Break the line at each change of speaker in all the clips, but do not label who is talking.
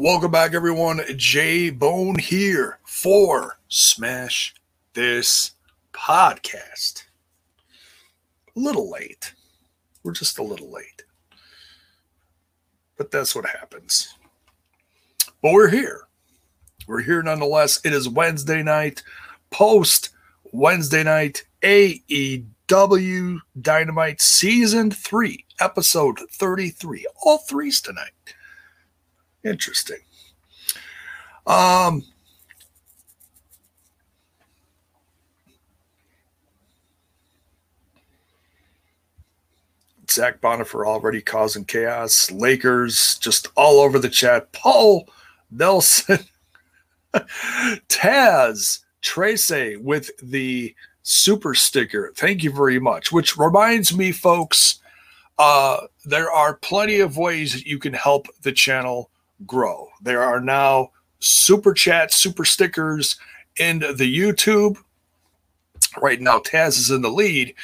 Welcome back, everyone. J Bone here for Smash This Podcast. A little late. We're just a little late. But that's what happens. But we're here. We're here nonetheless. It is Wednesday night, post Wednesday night AEW Dynamite Season 3, Episode 33. All threes tonight. Interesting. Um, Zach Bonifer already causing chaos. Lakers just all over the chat. Paul Nelson, Taz, Tracy with the super sticker. Thank you very much. Which reminds me, folks, uh, there are plenty of ways that you can help the channel grow. There are now super chats, super stickers in the YouTube. Right now, Taz is in the lead.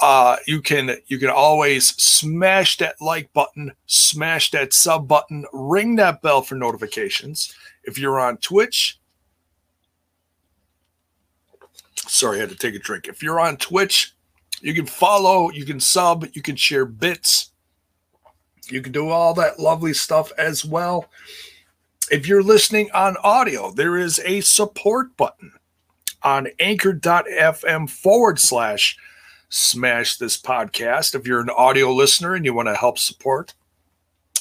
Uh, you can you can always smash that like button, smash that sub button, ring that bell for notifications. If you're on Twitch, sorry, I had to take a drink. If you're on Twitch, you can follow, you can sub, you can share bits, you can do all that lovely stuff as well. If you're listening on audio, there is a support button on anchor.fm forward slash smash this podcast. If you're an audio listener and you want to help support,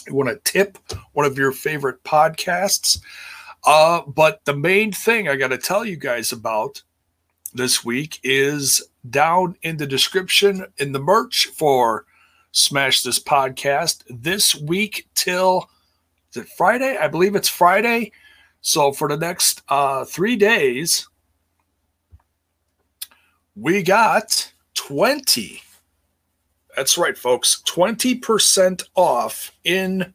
you want to tip one of your favorite podcasts. Uh, but the main thing I got to tell you guys about this week is down in the description in the merch for Smash This Podcast this week till is it Friday? I believe it's Friday. So for the next uh, three days, we got 20. That's right, folks. 20% off in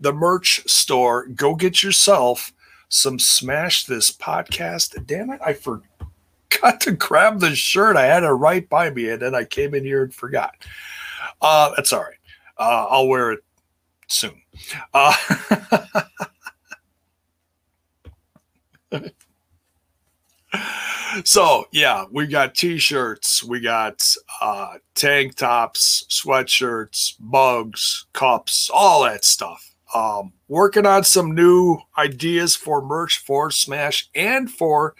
the merch store. Go get yourself some Smash This podcast. Damn it, I forgot to grab the shirt. I had it right by me, and then I came in here and forgot. Uh, that's all right. Uh, I'll wear it soon. Uh, so yeah, we got t-shirts, we got uh, tank tops, sweatshirts, mugs, cups, all that stuff. Um, working on some new ideas for merch for Smash and for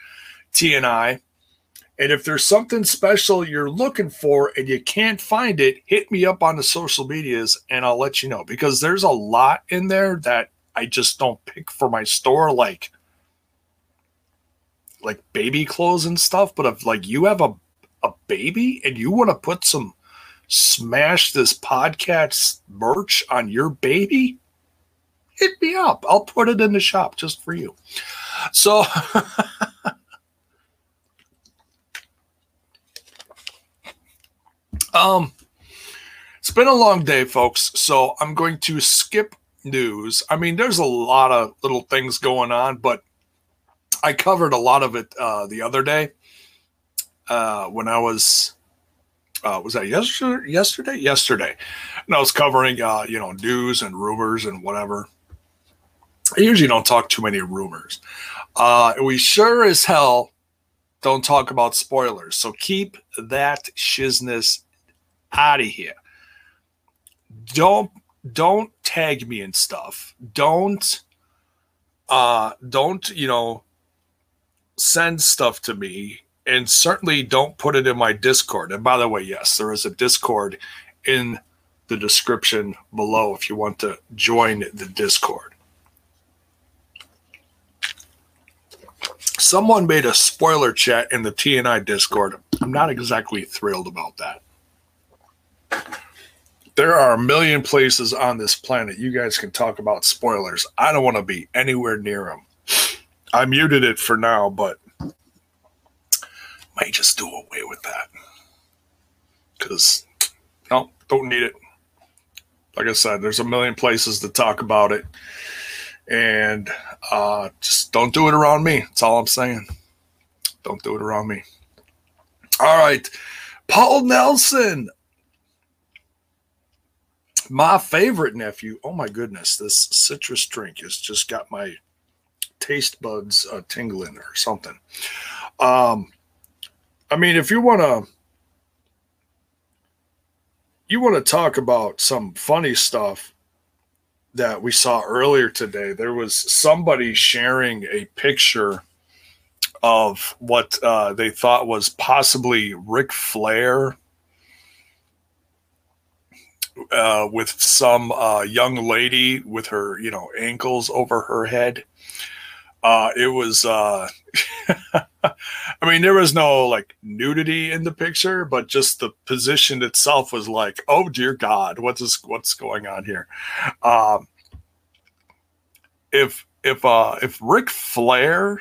TNI. And if there's something special you're looking for and you can't find it, hit me up on the social medias and I'll let you know because there's a lot in there that I just don't pick for my store, like like baby clothes and stuff. But if like you have a a baby and you want to put some smash this podcast merch on your baby, hit me up. I'll put it in the shop just for you. So Um, it's been a long day, folks. So I'm going to skip news. I mean, there's a lot of little things going on, but I covered a lot of it uh, the other day uh, when I was. Uh, was that yesterday? Yesterday, yesterday, and I was covering, uh, you know, news and rumors and whatever. I usually don't talk too many rumors. Uh, we sure as hell don't talk about spoilers. So keep that shizness out of here. Don't don't tag me and stuff. Don't uh don't, you know, send stuff to me and certainly don't put it in my Discord. And by the way, yes, there is a Discord in the description below if you want to join the Discord. Someone made a spoiler chat in the TNI Discord. I'm not exactly thrilled about that there are a million places on this planet you guys can talk about spoilers. I don't want to be anywhere near them. I muted it for now, but might just do away with that because no, don't need it. Like I said, there's a million places to talk about it, and uh, just don't do it around me. That's all I'm saying. Don't do it around me. All right, Paul Nelson my favorite nephew. Oh my goodness, this citrus drink has just got my taste buds uh, tingling or something. Um, I mean, if you want to, you want to talk about some funny stuff that we saw earlier today. There was somebody sharing a picture of what uh, they thought was possibly Ric Flair uh, with some uh, young lady with her, you know, ankles over her head. Uh, it was, uh, I mean, there was no like nudity in the picture, but just the position itself was like, oh dear God, what is this, what's going on here? Um, if if uh, if Ric Flair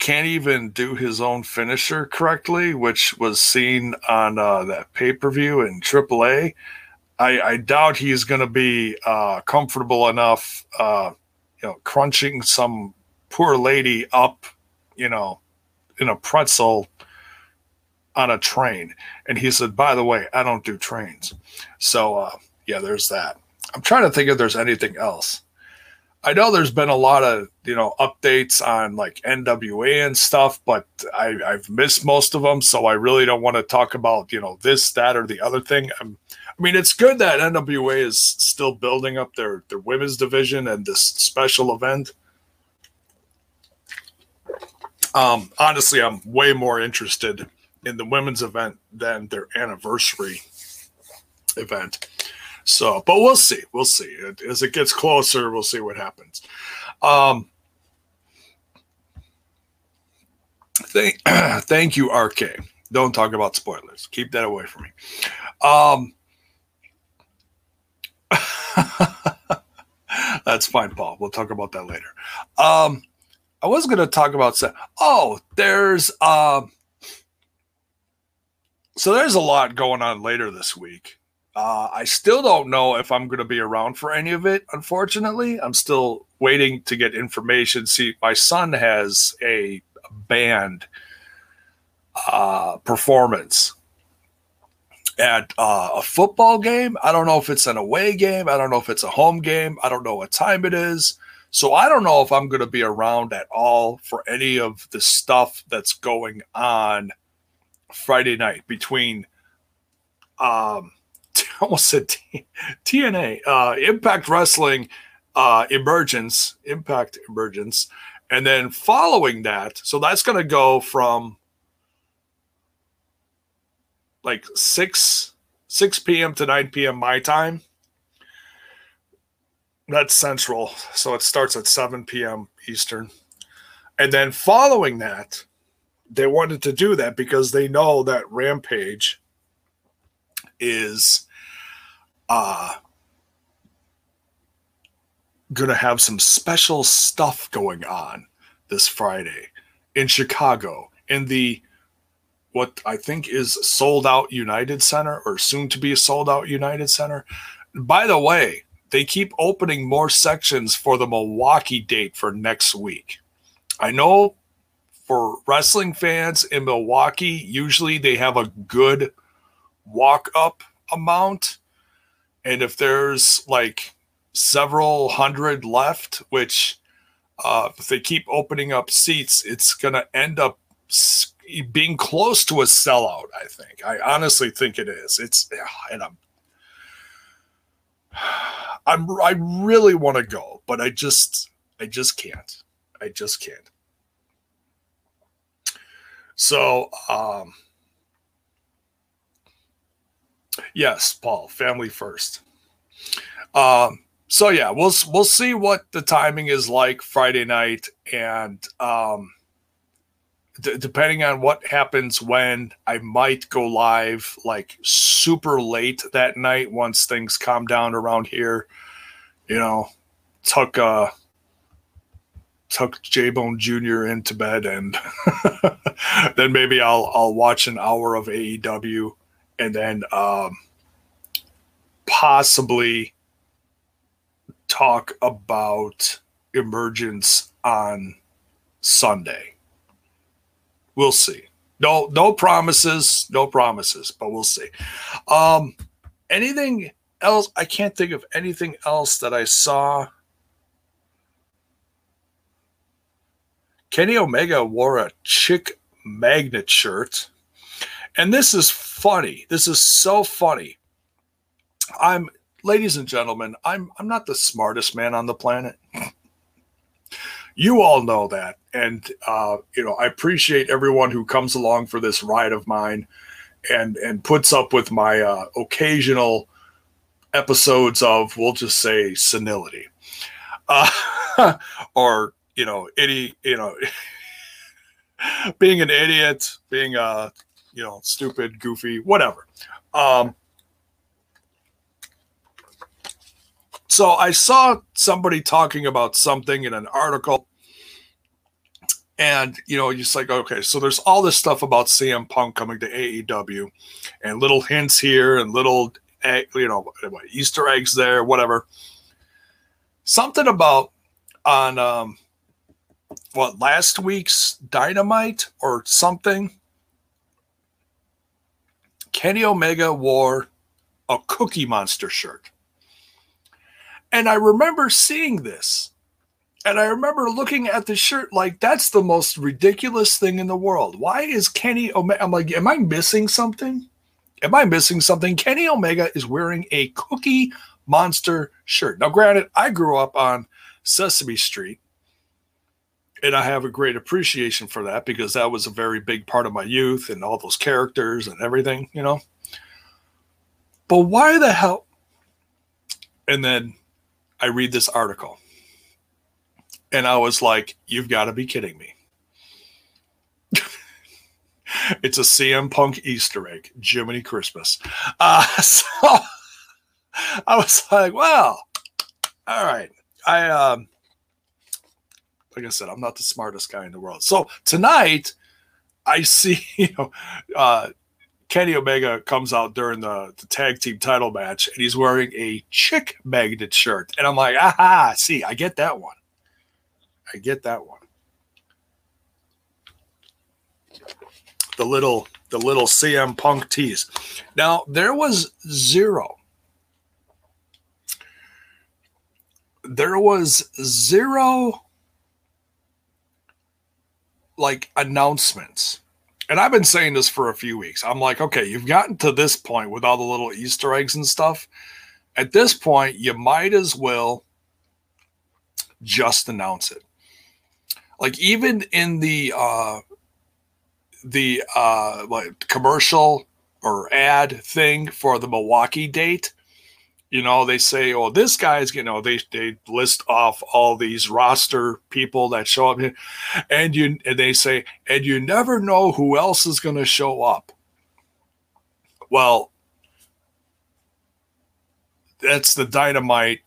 can't even do his own finisher correctly, which was seen on uh, that pay per view in AAA. I, I doubt he's going to be uh, comfortable enough, uh, you know, crunching some poor lady up, you know, in a pretzel on a train. And he said, by the way, I don't do trains. So, uh, yeah, there's that. I'm trying to think if there's anything else. I know there's been a lot of you know updates on like NWA and stuff, but I, I've missed most of them, so I really don't want to talk about you know this, that, or the other thing. I'm, I mean, it's good that NWA is still building up their their women's division and this special event. Um, honestly, I'm way more interested in the women's event than their anniversary event. So, but we'll see. We'll see. As it gets closer, we'll see what happens. Um, thank, thank you, RK. Don't talk about spoilers. Keep that away from me. Um, that's fine, Paul. We'll talk about that later. Um, I was going to talk about. Oh, there's um. So there's a lot going on later this week. Uh, I still don't know if I'm going to be around for any of it. Unfortunately, I'm still waiting to get information. See, my son has a band uh, performance at uh, a football game. I don't know if it's an away game. I don't know if it's a home game. I don't know what time it is. So I don't know if I'm going to be around at all for any of the stuff that's going on Friday night between um, almost said T- TNA, uh, Impact Wrestling, uh, Emergence, Impact Emergence, and then following that, so that's going to go from like six six p.m. to nine p.m. my time. That's central, so it starts at seven p.m. Eastern, and then following that, they wanted to do that because they know that Rampage is uh gonna have some special stuff going on this Friday in Chicago in the what I think is sold out United Center or soon to be a sold out United Center. By the way, they keep opening more sections for the Milwaukee date for next week. I know for wrestling fans in Milwaukee, usually they have a good walk up amount and if there's like several hundred left, which uh, if they keep opening up seats, it's going to end up being close to a sellout. I think. I honestly think it is. It's and I'm. I'm I really want to go, but I just I just can't. I just can't. So um Yes, Paul, family first. Um, so yeah, we'll we'll see what the timing is like Friday night, and um, d- depending on what happens when, I might go live like super late that night once things calm down around here. You know, tuck uh, tuck J Bone Jr. into bed, and then maybe I'll I'll watch an hour of AEW and then um, possibly talk about emergence on Sunday. We'll see. No, no promises, no promises, but we'll see. Um, anything else? I can't think of anything else that I saw. Kenny Omega wore a chick magnet shirt. And this is funny. This is so funny. I'm ladies and gentlemen, I'm I'm not the smartest man on the planet. You all know that. And uh, you know, I appreciate everyone who comes along for this ride of mine and and puts up with my uh, occasional episodes of we'll just say senility. Uh, or you know, any you know being an idiot, being a you know, stupid, goofy, whatever. Um, so I saw somebody talking about something in an article, and you know, just like okay, so there's all this stuff about CM Punk coming to AEW, and little hints here and little you know Easter eggs there, whatever. Something about on um, what last week's Dynamite or something. Kenny Omega wore a Cookie Monster shirt. And I remember seeing this. And I remember looking at the shirt like that's the most ridiculous thing in the world. Why is Kenny Omega? I'm like, am I missing something? Am I missing something? Kenny Omega is wearing a Cookie Monster shirt. Now, granted, I grew up on Sesame Street and I have a great appreciation for that because that was a very big part of my youth and all those characters and everything, you know. But why the hell? And then I read this article and I was like, you've got to be kidding me. it's a CM Punk Easter egg, Jiminy Christmas. Uh, so I was like, well, all right. I, um, like I said, I'm not the smartest guy in the world. So tonight, I see you know uh, Kenny Omega comes out during the, the tag team title match, and he's wearing a chick magnet shirt, and I'm like, aha, see, I get that one. I get that one. The little the little CM Punk tease. Now there was zero. There was zero like announcements. And I've been saying this for a few weeks. I'm like, okay, you've gotten to this point with all the little Easter eggs and stuff. At this point, you might as well just announce it. Like even in the uh the uh like commercial or ad thing for the Milwaukee date, you know, they say, oh, this guy's, you know, they, they list off all these roster people that show up here. And you, and they say, and you never know who else is going to show up. Well, that's the dynamite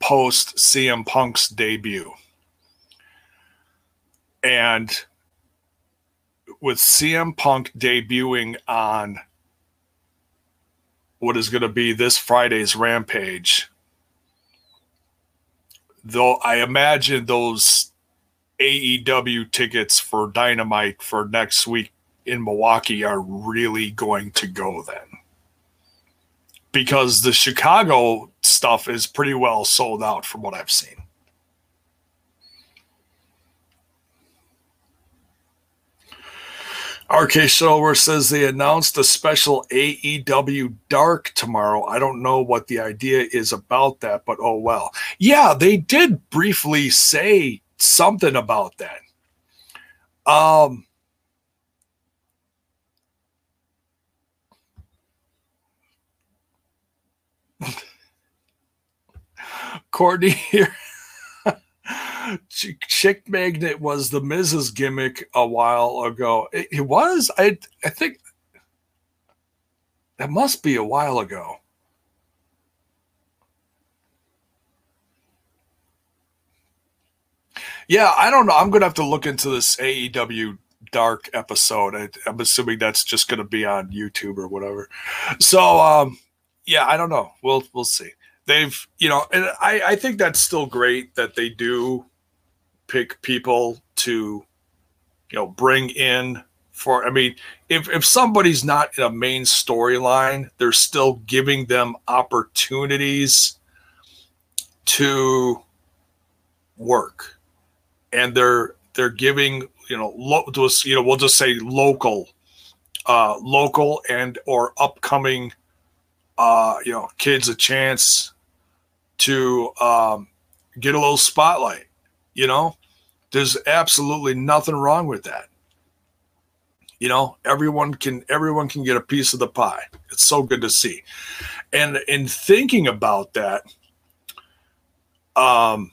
post CM Punk's debut. And with CM Punk debuting on what is going to be this Friday's Rampage. Though I imagine those AEW tickets for Dynamite for next week in Milwaukee are really going to go then. Because the Chicago stuff is pretty well sold out from what I've seen. RK Shower says they announced a special AEW Dark tomorrow. I don't know what the idea is about that, but oh well. Yeah, they did briefly say something about that. Um, Courtney here Chick Magnet was the Mrs. gimmick a while ago. It, it, was. I I think that must be a while ago. Yeah, I don't know. I'm gonna have to look into this AEW Dark episode. I, am assuming that's just gonna be on YouTube or whatever. So, um, yeah, I don't know. We'll we'll see. They've, you know, and I I think that's still great that they do pick people to, you know, bring in for I mean, if if somebody's not in a main storyline, they're still giving them opportunities to work. And they're they're giving, you know, lo- you know, we'll just say local uh local and or upcoming uh you know, kids a chance to um get a little spotlight, you know? There's absolutely nothing wrong with that. You know everyone can everyone can get a piece of the pie. It's so good to see. And in thinking about that um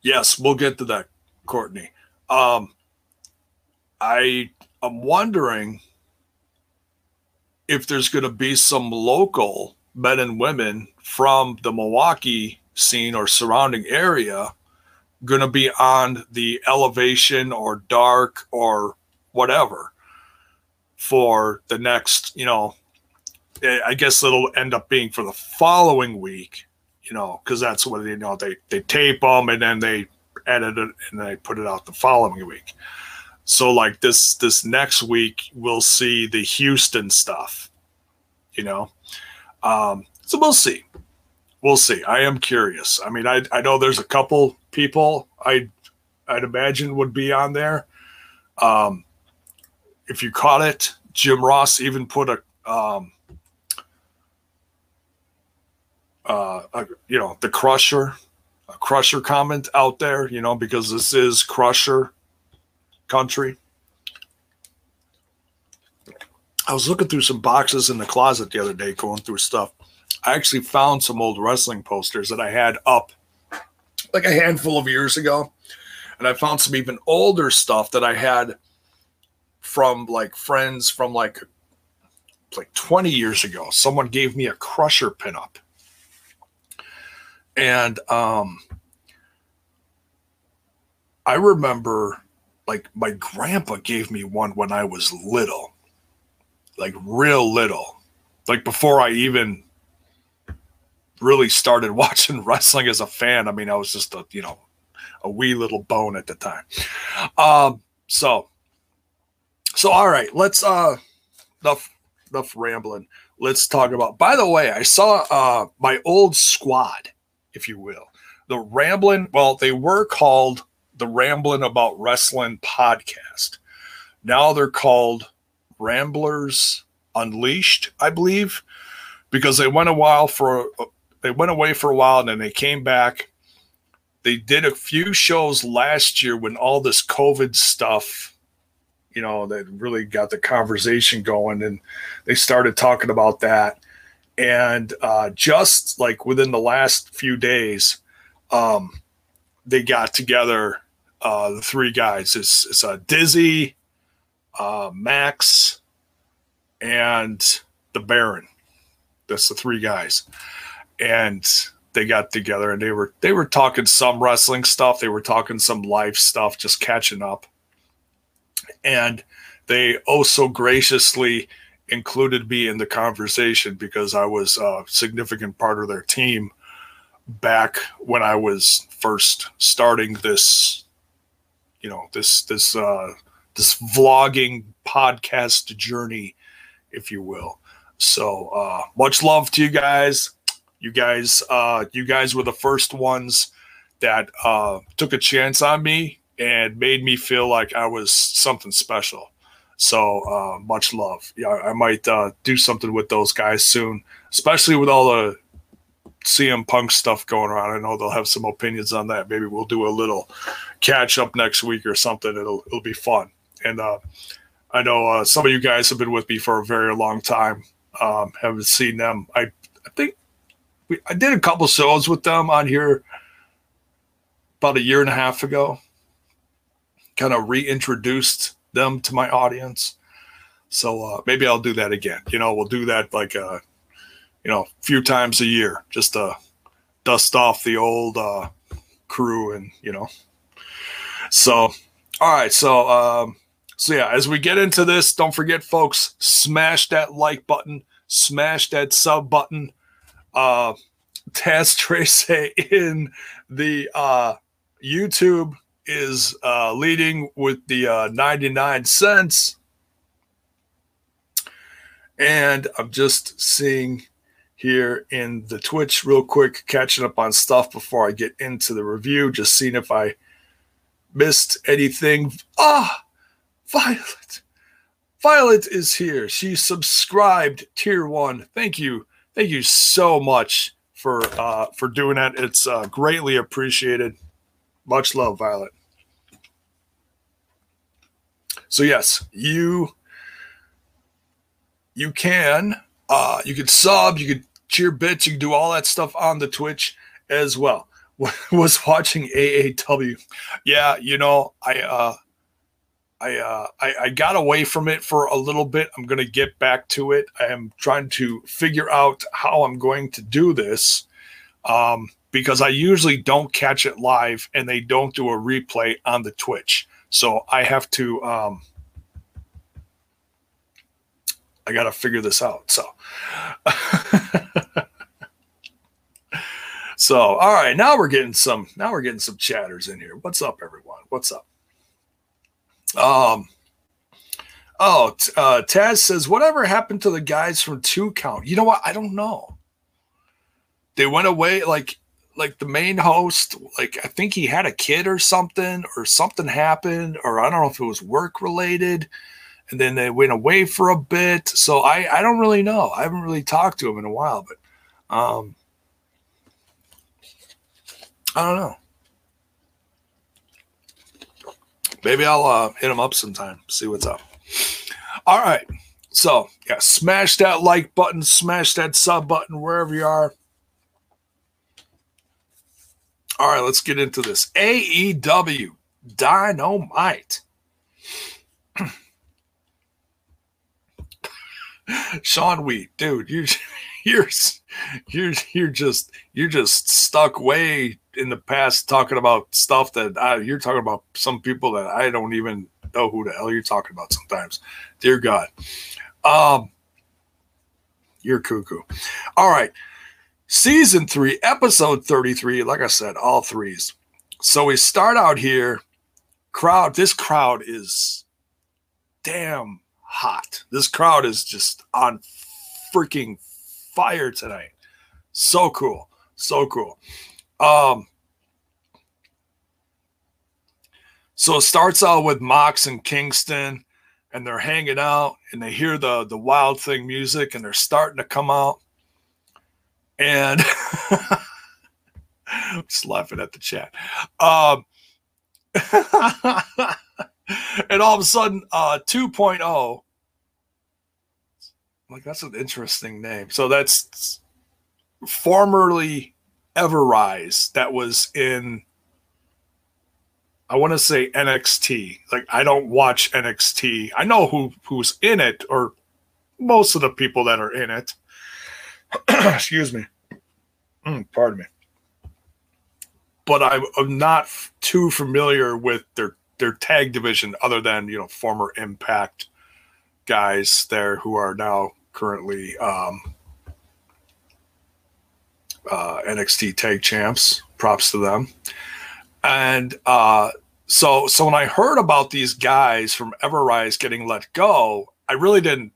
yes we'll get to that courtney. Um i am wondering if there's going to be some local men and women from the milwaukee scene or surrounding area going to be on the elevation or dark or whatever for the next, you know, I guess it'll end up being for the following week, you know, because that's what you know they they tape them and then they edit it and they put it out the following week. So like this this next week we'll see the Houston stuff, you know. Um, so we'll see, we'll see. I am curious. I mean, I I know there's a couple people I I'd imagine would be on there. Um, if you caught it, Jim Ross even put a, um, uh, a, you know, the Crusher, a Crusher comment out there, you know, because this is Crusher country. I was looking through some boxes in the closet the other day, going through stuff. I actually found some old wrestling posters that I had up like a handful of years ago. And I found some even older stuff that I had from like friends from like like 20 years ago. Someone gave me a crusher pinup. And um I remember like my grandpa gave me one when I was little. Like real little. Like before I even really started watching wrestling as a fan. I mean, I was just a, you know, a wee little bone at the time. Um, so so all right, let's uh enough enough rambling. Let's talk about by the way, I saw uh my old squad, if you will. The Rambling, well, they were called the Rambling About Wrestling podcast. Now they're called Ramblers Unleashed, I believe, because they went a while for they went away for a while and then they came back. They did a few shows last year when all this COVID stuff you know, that really got the conversation going. And they started talking about that. And uh, just like within the last few days, um, they got together, uh, the three guys. It's, it's uh, Dizzy, uh, Max, and the Baron. That's the three guys. And they got together and they were they were talking some wrestling stuff. They were talking some life stuff, just catching up and they oh so graciously included me in the conversation because I was a significant part of their team back when I was first starting this, you know, this this uh, this vlogging podcast journey, if you will. So uh, much love to you guys. You guys, uh, you guys were the first ones that uh, took a chance on me and made me feel like I was something special. So uh, much love. Yeah, I might uh, do something with those guys soon, especially with all the CM Punk stuff going on. I know they'll have some opinions on that. Maybe we'll do a little catch up next week or something. It'll it'll be fun. And uh, I know uh, some of you guys have been with me for a very long time. Um, haven't seen them. I we, I did a couple shows with them on here about a year and a half ago kind of reintroduced them to my audience. So uh, maybe I'll do that again. You know, we'll do that like a, uh, you know, a few times a year just to dust off the old uh, crew and you know. So, all right. So, um, so yeah, as we get into this, don't forget, folks, smash that like button, smash that sub button. Uh, Taz Trace in the uh, YouTube is uh, leading with the uh, 99 cents. And I'm just seeing here in the Twitch real quick, catching up on stuff before I get into the review, just seeing if I missed anything. Ah, Violet. Violet is here. She subscribed tier one. Thank you. Thank you so much for uh for doing that. It's uh greatly appreciated. Much love, Violet. So yes, you you can uh you could sub, you could cheer bits, you can do all that stuff on the Twitch as well. Was watching AAW. Yeah, you know, I uh I, uh, I, I got away from it for a little bit. I'm going to get back to it. I am trying to figure out how I'm going to do this um, because I usually don't catch it live and they don't do a replay on the Twitch. So I have to. Um, I got to figure this out. So. so all right, now we're getting some. Now we're getting some chatters in here. What's up, everyone? What's up? Um. Oh, uh, Taz says, whatever happened to the guys from Two Count? You know what? I don't know. They went away like like the main host. Like I think he had a kid or something, or something happened, or I don't know if it was work related. And then they went away for a bit. So I I don't really know. I haven't really talked to him in a while, but um, I don't know. Maybe I'll uh, hit him up sometime, see what's up. All right. So, yeah, smash that like button, smash that sub button wherever you are. All right, let's get into this. AEW Dynamite. Sean Wheat, dude, you you're you're you're just you're just stuck way in the past talking about stuff that I, you're talking about some people that I don't even know who the hell you're talking about sometimes. Dear God. Um you're cuckoo. All right. Season 3, episode 33, like I said, all threes. So we start out here crowd this crowd is damn hot. This crowd is just on freaking fire tonight. So cool. So cool. Um, so it starts out with Mox and Kingston, and they're hanging out, and they hear the the Wild Thing music, and they're starting to come out. And I'm just laughing at the chat. Um, and all of a sudden, uh, 2.0 like that's an interesting name. So that's formerly Ever-Rise that was in I want to say NXT. Like I don't watch NXT. I know who who's in it or most of the people that are in it. Excuse me. Mm, pardon me. But I'm, I'm not f- too familiar with their their tag division other than, you know, former Impact guys there who are now currently um, uh, NXT Tag Champs. Props to them. And uh, so, so when I heard about these guys from Ever-Rise getting let go, I really didn't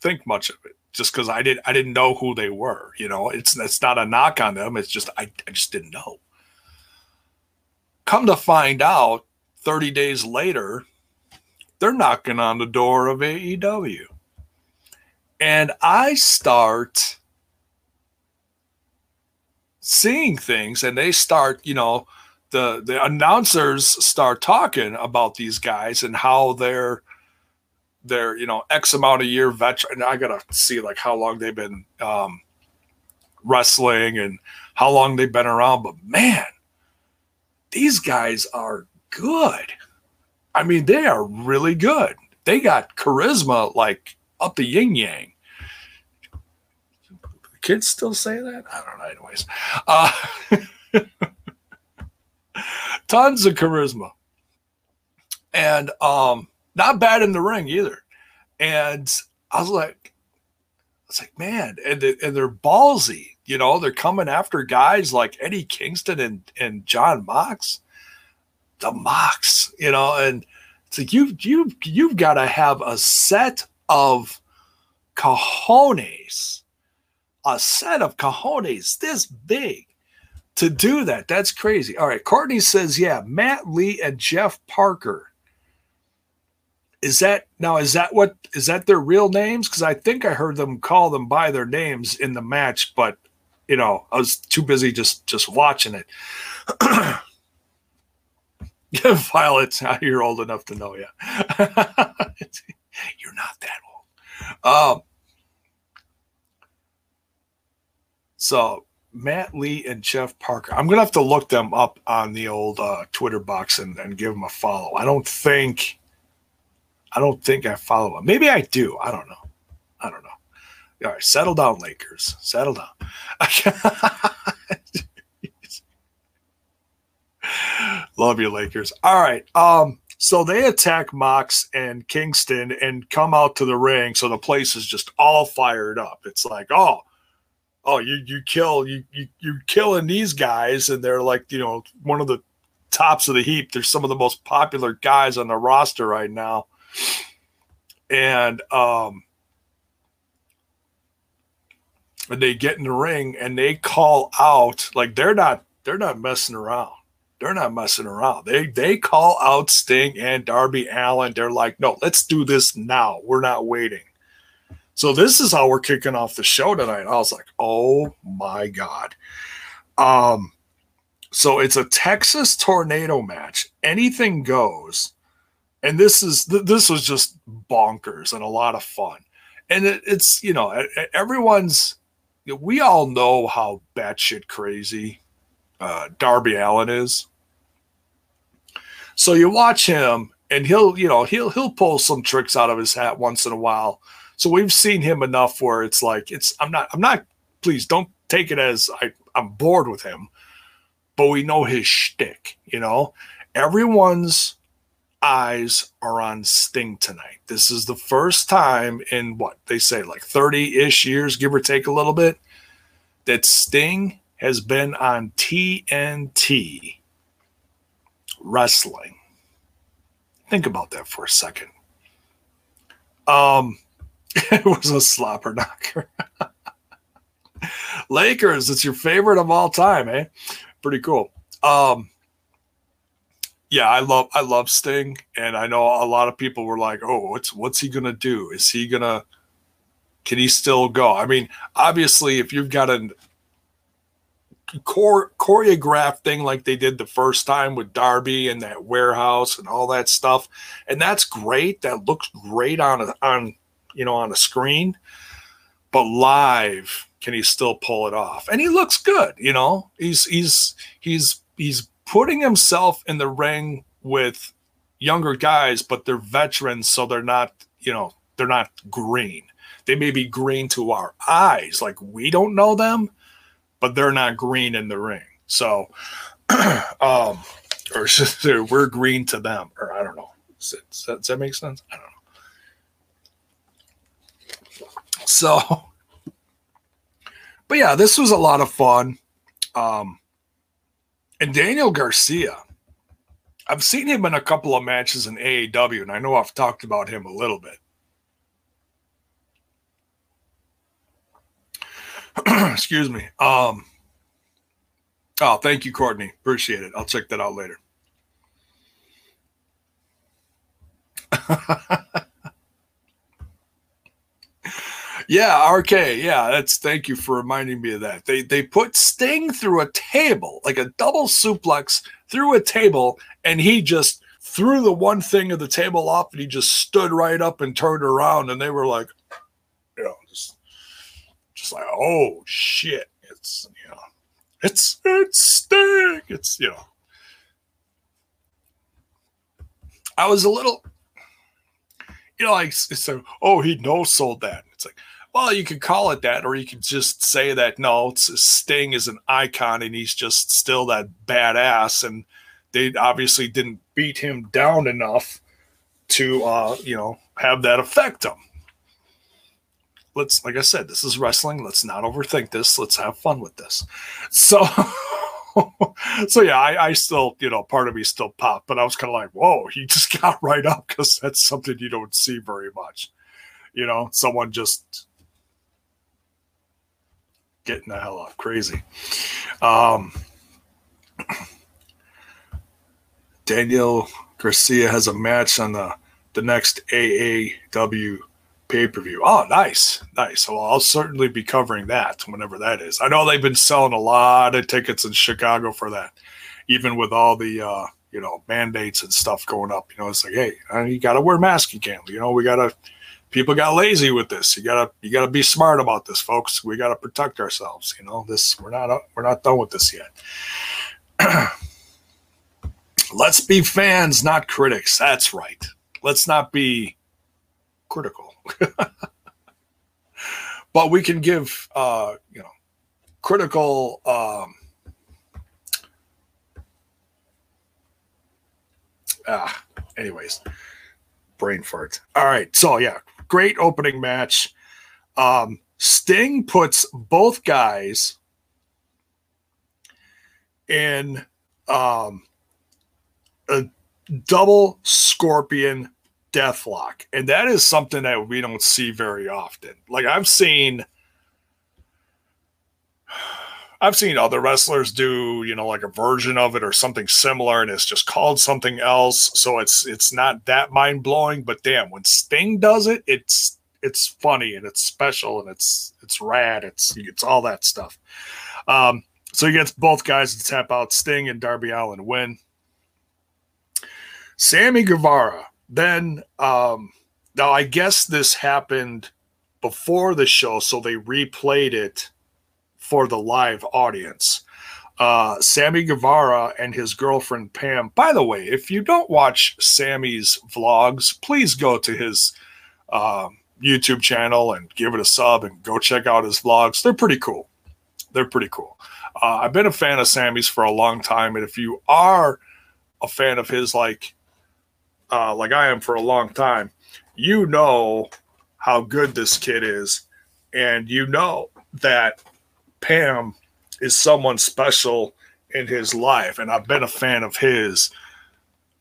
think much of it, just because I didn't I didn't know who they were. You know, it's it's not a knock on them. It's just I, I just didn't know. Come to find out, 30 days later, they're knocking on the door of AEW and I start seeing things and they start, you know, the the announcers start talking about these guys and how they're they're, you know, X amount of year veteran. I gotta see like how long they've been um wrestling and how long they've been around. But man, these guys are good. I mean, they are really good. They got charisma like up the yin yang. Kids still say that? I don't know. Anyways, uh, tons of charisma, and um, not bad in the ring either. And I was like, it's like, man, and they, and they're ballsy. You know, they're coming after guys like Eddie Kingston and and John Mox. the Mox, you know, and it's like you've you've you've got to have a set of cojones, a set of cojones this big to do that. That's crazy. All right, Courtney says, yeah, Matt Lee and Jeff Parker. Is that now? Is that what is that their real names? Because I think I heard them call them by their names in the match, but you know, I was too busy just just watching it. Violet, you're old enough to know, yeah. you're not that old. Um, so Matt Lee and Jeff Parker. I'm gonna have to look them up on the old uh, Twitter box and, and give them a follow. I don't think, I don't think I follow them. Maybe I do. I don't know. I don't know. All right, settle down, Lakers. Settle down. Love you, Lakers. All right. Um, so they attack Mox and Kingston and come out to the ring. So the place is just all fired up. It's like, oh, oh, you you kill you you you're killing these guys, and they're like, you know, one of the tops of the heap. They're some of the most popular guys on the roster right now. And um and they get in the ring and they call out like they're not they're not messing around they're not messing around. They they call out Sting and Darby Allin. They're like, no, let's do this now. We're not waiting. So this is how we're kicking off the show tonight. I was like, oh my god. Um, so it's a Texas tornado match. Anything goes, and this is this was just bonkers and a lot of fun. And it, it's you know everyone's. We all know how batshit crazy uh, Darby Allin is. So you watch him, and he'll, you know, he'll he'll pull some tricks out of his hat once in a while. So we've seen him enough where it's like it's. I'm not. I'm not. Please don't take it as I, I'm bored with him, but we know his shtick. You know, everyone's eyes are on Sting tonight. This is the first time in what they say, like 30 ish years, give or take a little bit, that Sting has been on TNT wrestling. Think about that for a second. Um, it was a slobber knocker. Lakers, it's your favorite of all time, eh? Pretty cool. Um, yeah, I love I love Sting, and I know a lot of people were like, "Oh, what's what's he gonna do? Is he gonna? Can he still go?" I mean, obviously, if you've got an chore- choreographed thing like they did the first time with Darby and that warehouse and all that stuff, and that's great. That looks great on a, on you know on a screen, but live, can he still pull it off? And he looks good. You know, he's he's he's he's putting himself in the ring with younger guys, but they're veterans, so they're not you know they're not green. They may be green to our eyes, like we don't know them, but they're not green in the ring. So, um, or we're green to them, or I don't know. Does that, does that make sense? I don't know. So, but yeah, this was a lot of fun. Um, and Daniel Garcia, I've seen him in a couple of matches in AEW, and I know I've talked about him a little bit. Excuse me. Um, oh, thank you, Courtney. Appreciate it. I'll check that out later. yeah, RK. Yeah, that's thank you for reminding me of that. They they put Sting through a table, like a double suplex through a table, and he just threw the one thing of the table off and he just stood right up and turned around and they were like, just like, oh shit, it's you know, it's it's Sting. It's you know, I was a little, you know, like so. Oh, he no sold that. It's like, well, you could call it that, or you could just say that no, it's Sting is an icon and he's just still that badass, and they obviously didn't beat him down enough to uh, you know have that affect him let's like I said, this is wrestling. Let's not overthink this. Let's have fun with this. So so yeah, I, I still, you know, part of me still popped, but I was kind of like, whoa, he just got right up because that's something you don't see very much. You know, someone just getting the hell up crazy. Um, Daniel Garcia has a match on the the next AAW pay per view. Oh, nice, nice. Well, I'll certainly be covering that whenever that is. I know they've been selling a lot of tickets in Chicago for that, even with all the uh, you know mandates and stuff going up. You know, it's like, hey, uh, you got to wear masks again. You know, we got to. People got lazy with this. You gotta you gotta be smart about this, folks. We gotta protect ourselves. You know, this we're not we're not done with this yet. Let's be fans, not critics. That's right. Let's not be critical. but we can give uh, you know critical um, ah anyways brain fart. All right so yeah great opening match. Um sting puts both guys in um a double scorpion deathlock. And that is something that we don't see very often. Like I've seen I've seen other wrestlers do, you know, like a version of it or something similar and it's just called something else. So it's it's not that mind-blowing, but damn, when Sting does it, it's it's funny and it's special and it's it's rad. It's it's all that stuff. Um so he gets both guys to tap out Sting and Darby Allin win. Sammy Guevara then um, now I guess this happened before the show, so they replayed it for the live audience. Uh, Sammy Guevara and his girlfriend Pam. By the way, if you don't watch Sammy's vlogs, please go to his uh, YouTube channel and give it a sub and go check out his vlogs. They're pretty cool. They're pretty cool. Uh, I've been a fan of Sammy's for a long time, and if you are a fan of his, like uh, like I am for a long time, you know how good this kid is, and you know that Pam is someone special in his life, and I've been a fan of his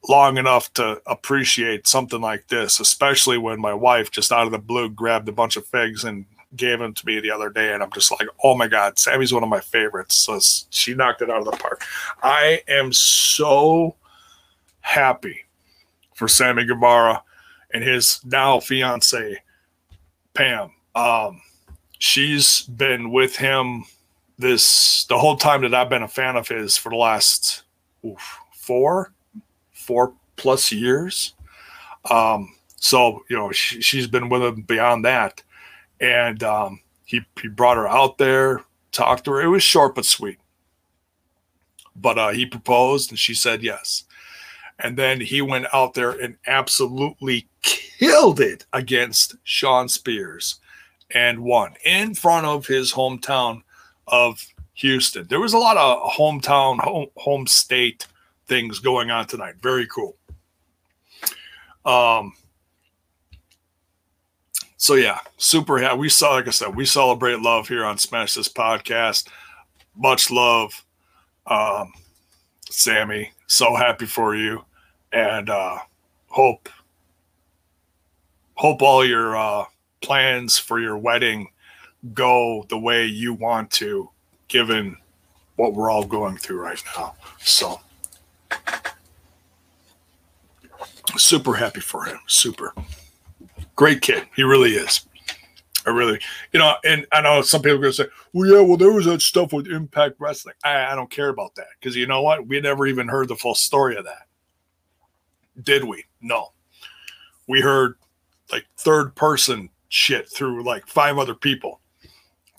long enough to appreciate something like this, especially when my wife just out of the blue grabbed a bunch of figs and gave them to me the other day, and I'm just like, oh my god, Sammy's one of my favorites. So she knocked it out of the park. I am so happy for Sammy Guevara and his now fiance Pam. Um, she's been with him this the whole time that I've been a fan of his for the last oof, four, four plus years. Um, so you know she, has been with him beyond that, and um, he he brought her out there, talked to her. It was short but sweet, but uh, he proposed and she said yes. And then he went out there and absolutely killed it against Shawn Spears and won in front of his hometown of Houston. There was a lot of hometown, home, home state things going on tonight. Very cool. Um, so yeah, super happy. We saw, like I said, we celebrate love here on Smash This podcast. Much love, um, Sammy so happy for you. And uh, hope hope all your uh, plans for your wedding go the way you want to given what we're all going through right now. So super happy for him. Super. Great kid. He really is I really, you know, and I know some people are going to say, well, yeah, well, there was that stuff with Impact Wrestling. I, I don't care about that because you know what? We never even heard the full story of that. Did we? No. We heard like third person shit through like five other people.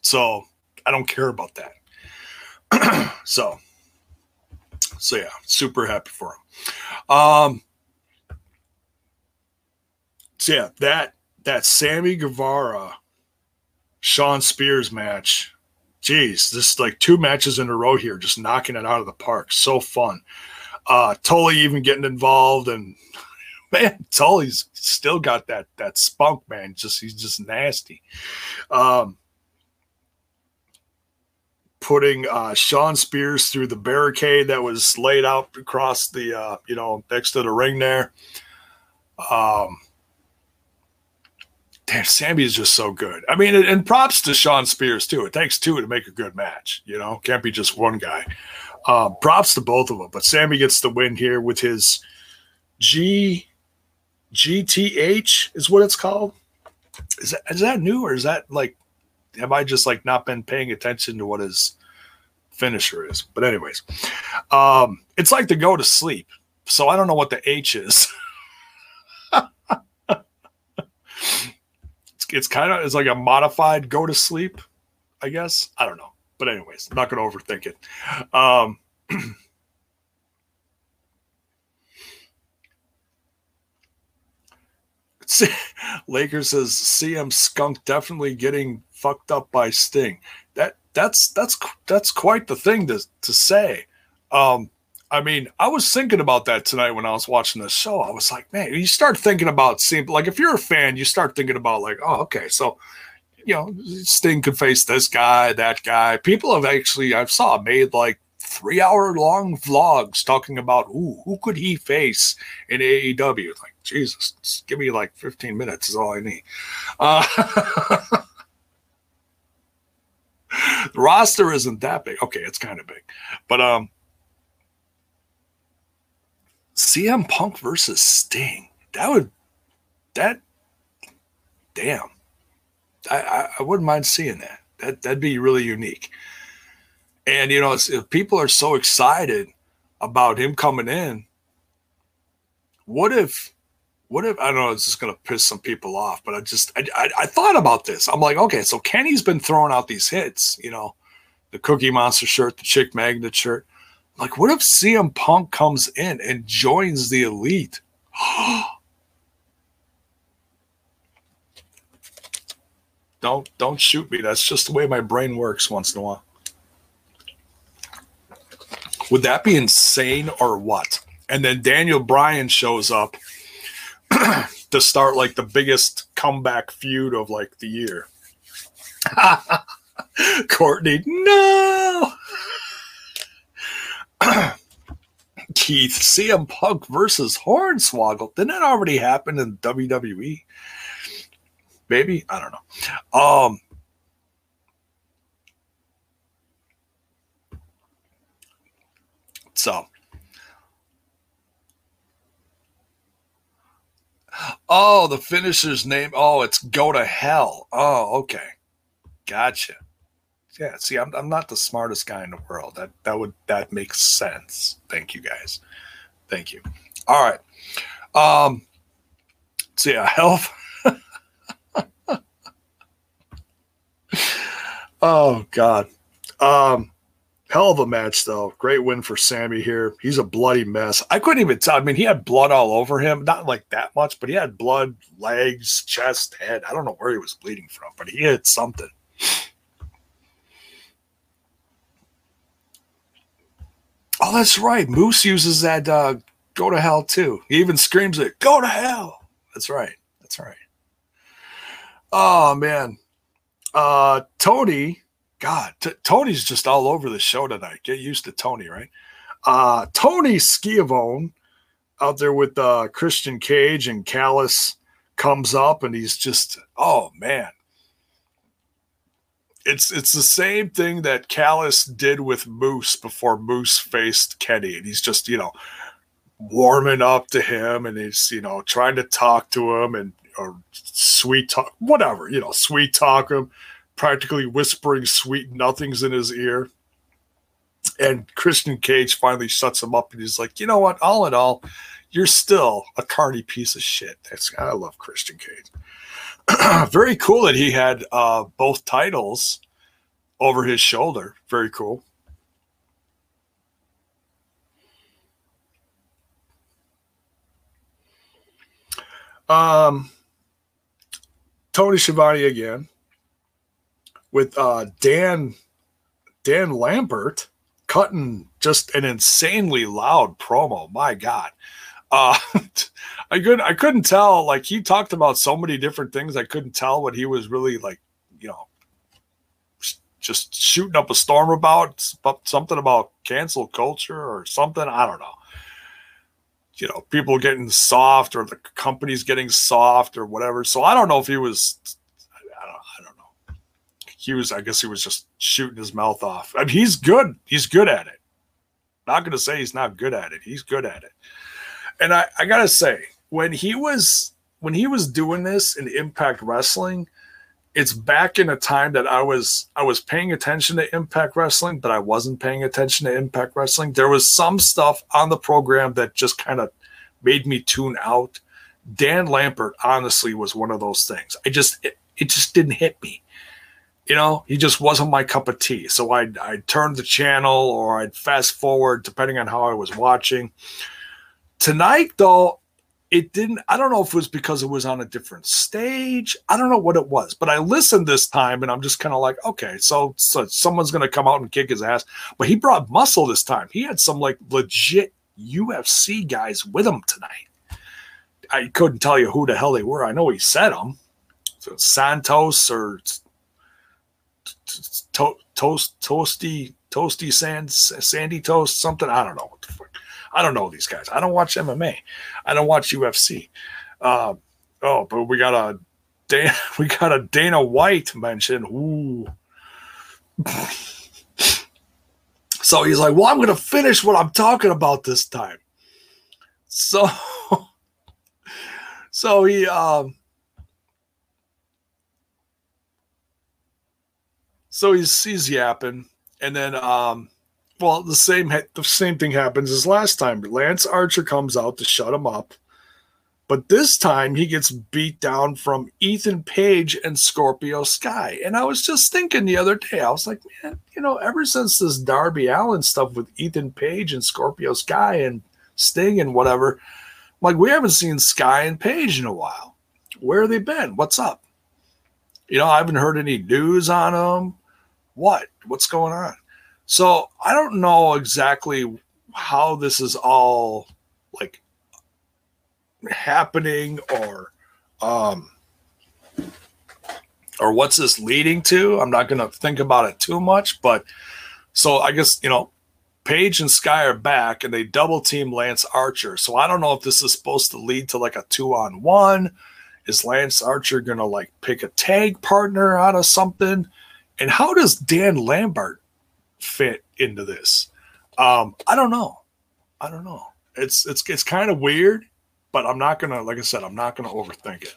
So I don't care about that. so, so yeah, super happy for him. Um, so yeah, that that Sammy Guevara Shawn Spears match. Geez, this like two matches in a row here, just knocking it out of the park. So fun. Uh Tully even getting involved and man, Tully's still got that that spunk, man. Just he's just nasty. Um putting uh, Shawn Spears through the barricade that was laid out across the, uh, you know, next to the ring there. Um, damn, Sammy is just so good. I mean, and, props to Shawn Spears too. It takes two to make a good match. You know, can't be just one guy. Um, props to both of them, but Sammy gets the win here with his G GTH is what it's called. Is that is that new or is that like have I just like not been paying attention to what his finisher is? But anyways, um, it's like to go to sleep. So I don't know what the H is. it's, kind of it's like a modified go to sleep, I guess. I don't know. But anyways, not gonna overthink it. Um Lakers says CM Skunk definitely getting fucked up by Sting. That that's that's that's quite the thing to to say. Um, I mean, I was thinking about that tonight when I was watching the show. I was like, man, you start thinking about seeing like if you're a fan, you start thinking about like, oh, okay, so you know, Sting could face this guy, that guy. People have actually I've saw made like three hour long vlogs talking about ooh, who could he face in AEW. Like Jesus, give me like 15 minutes is all I need. Uh, the roster isn't that big. Okay, it's kind of big, but um, CM Punk versus Sting. That would that damn. I, I, wouldn't mind seeing that. That that'd be really unique. And you know, if people are so excited about him coming in, what if what if I don't know? It's just going to piss some people off, but I just I, I, I, thought about this. I'm like, okay, so Kenny's been throwing out these hits, you know, the Cookie Monster shirt, the Chick Magnet shirt. Like, what if CM Punk comes in and joins the Elite? don't don't shoot me. That's just the way my brain works once in a while. Would that be insane or what? And then Daniel Bryan shows up to start like the biggest comeback feud of like the year. Courtney, no. Keith, CM Punk versus Hornswoggle. Didn't that already happen in WWE? Maybe I don't know. Um, so Oh, the finisher's name. Oh, it's Go to Hell. Oh, okay. Gotcha. Yeah, see, I'm, I'm not the smartest guy in the world. That that would that makes sense. Thank you guys. Thank you. All right. Um see a health. oh God. Um Hell of a match, though. Great win for Sammy here. He's a bloody mess. I couldn't even tell. I mean, he had blood all over him. Not like that much, but he had blood, legs, chest, head. I don't know where he was bleeding from, but he had something. Oh, that's right. Moose uses that uh, go to hell too. He even screams it, go to hell. That's right. That's right. Oh, man. Uh, Tony God, t- Tony's just all over the show tonight. Get used to Tony, right? Uh, Tony Schiavone out there with uh, Christian Cage and Callis comes up and he's just, oh man. It's it's the same thing that Callis did with Moose before Moose faced Kenny. And he's just, you know, warming up to him and he's, you know, trying to talk to him and or sweet talk, whatever, you know, sweet talk him practically whispering sweet nothings in his ear. And Christian Cage finally shuts him up and he's like, you know what? All in all, you're still a carny piece of shit. That's I love Christian Cage. Very cool that he had uh, both titles over his shoulder. Very cool. Um, Tony Schiavone again with uh, Dan Dan Lambert cutting just an insanely loud promo. My God. Uh, I could I couldn't tell. Like he talked about so many different things. I couldn't tell what he was really like, you know, just shooting up a storm about something about cancel culture or something. I don't know. You know, people getting soft or the company's getting soft or whatever. So I don't know if he was. I don't. I don't know. He was. I guess he was just shooting his mouth off. I mean, he's good. He's good at it. Not going to say he's not good at it. He's good at it. And I, I gotta say, when he was when he was doing this in Impact Wrestling, it's back in a time that I was I was paying attention to Impact Wrestling, but I wasn't paying attention to Impact Wrestling. There was some stuff on the program that just kind of made me tune out. Dan Lambert honestly was one of those things. I just it, it just didn't hit me. You know, he just wasn't my cup of tea. So I'd I'd turn the channel or I'd fast forward depending on how I was watching. Tonight though, it didn't i don't know if it was because it was on a different stage. I don't know what it was but i listened this time and i'm just kind of like okay so, so someone's going to come out and kick his ass. But he brought muscle this time. He had some like legit ufc guys with him tonight. I couldn't tell you who the hell they were. I know he said them so santos or to- toast toasty toasty sand sandy toast something. I don't know what the fuck I don't know these guys. I don't watch MMA. I don't watch UFC. Uh, oh, but we got a Dana, we got a Dana White mention. Ooh. so he's like, "Well, I'm going to finish what I'm talking about this time." So, so he, um, so he's he's yapping, and then um, well, the same the same thing happens as last time. Lance Archer comes out to shut him up, but this time he gets beat down from Ethan Page and Scorpio Sky. And I was just thinking the other day, I was like, man, you know, ever since this Darby Allin stuff with Ethan Page and Scorpio Sky and Sting and whatever, like we haven't seen Sky and Page in a while. Where have they been? What's up? You know, I haven't heard any news on them. What? What's going on? So I don't know exactly how this is all like happening or um or what's this leading to. I'm not going to think about it too much, but so I guess, you know, Page and Sky are back and they double team Lance Archer. So I don't know if this is supposed to lead to like a two on one. Is Lance Archer going to like pick a tag partner out of something? And how does Dan Lambert fit into this? Um, I don't know. I don't know. It's it's it's kind of weird, but I'm not gonna like I said, I'm not gonna overthink it.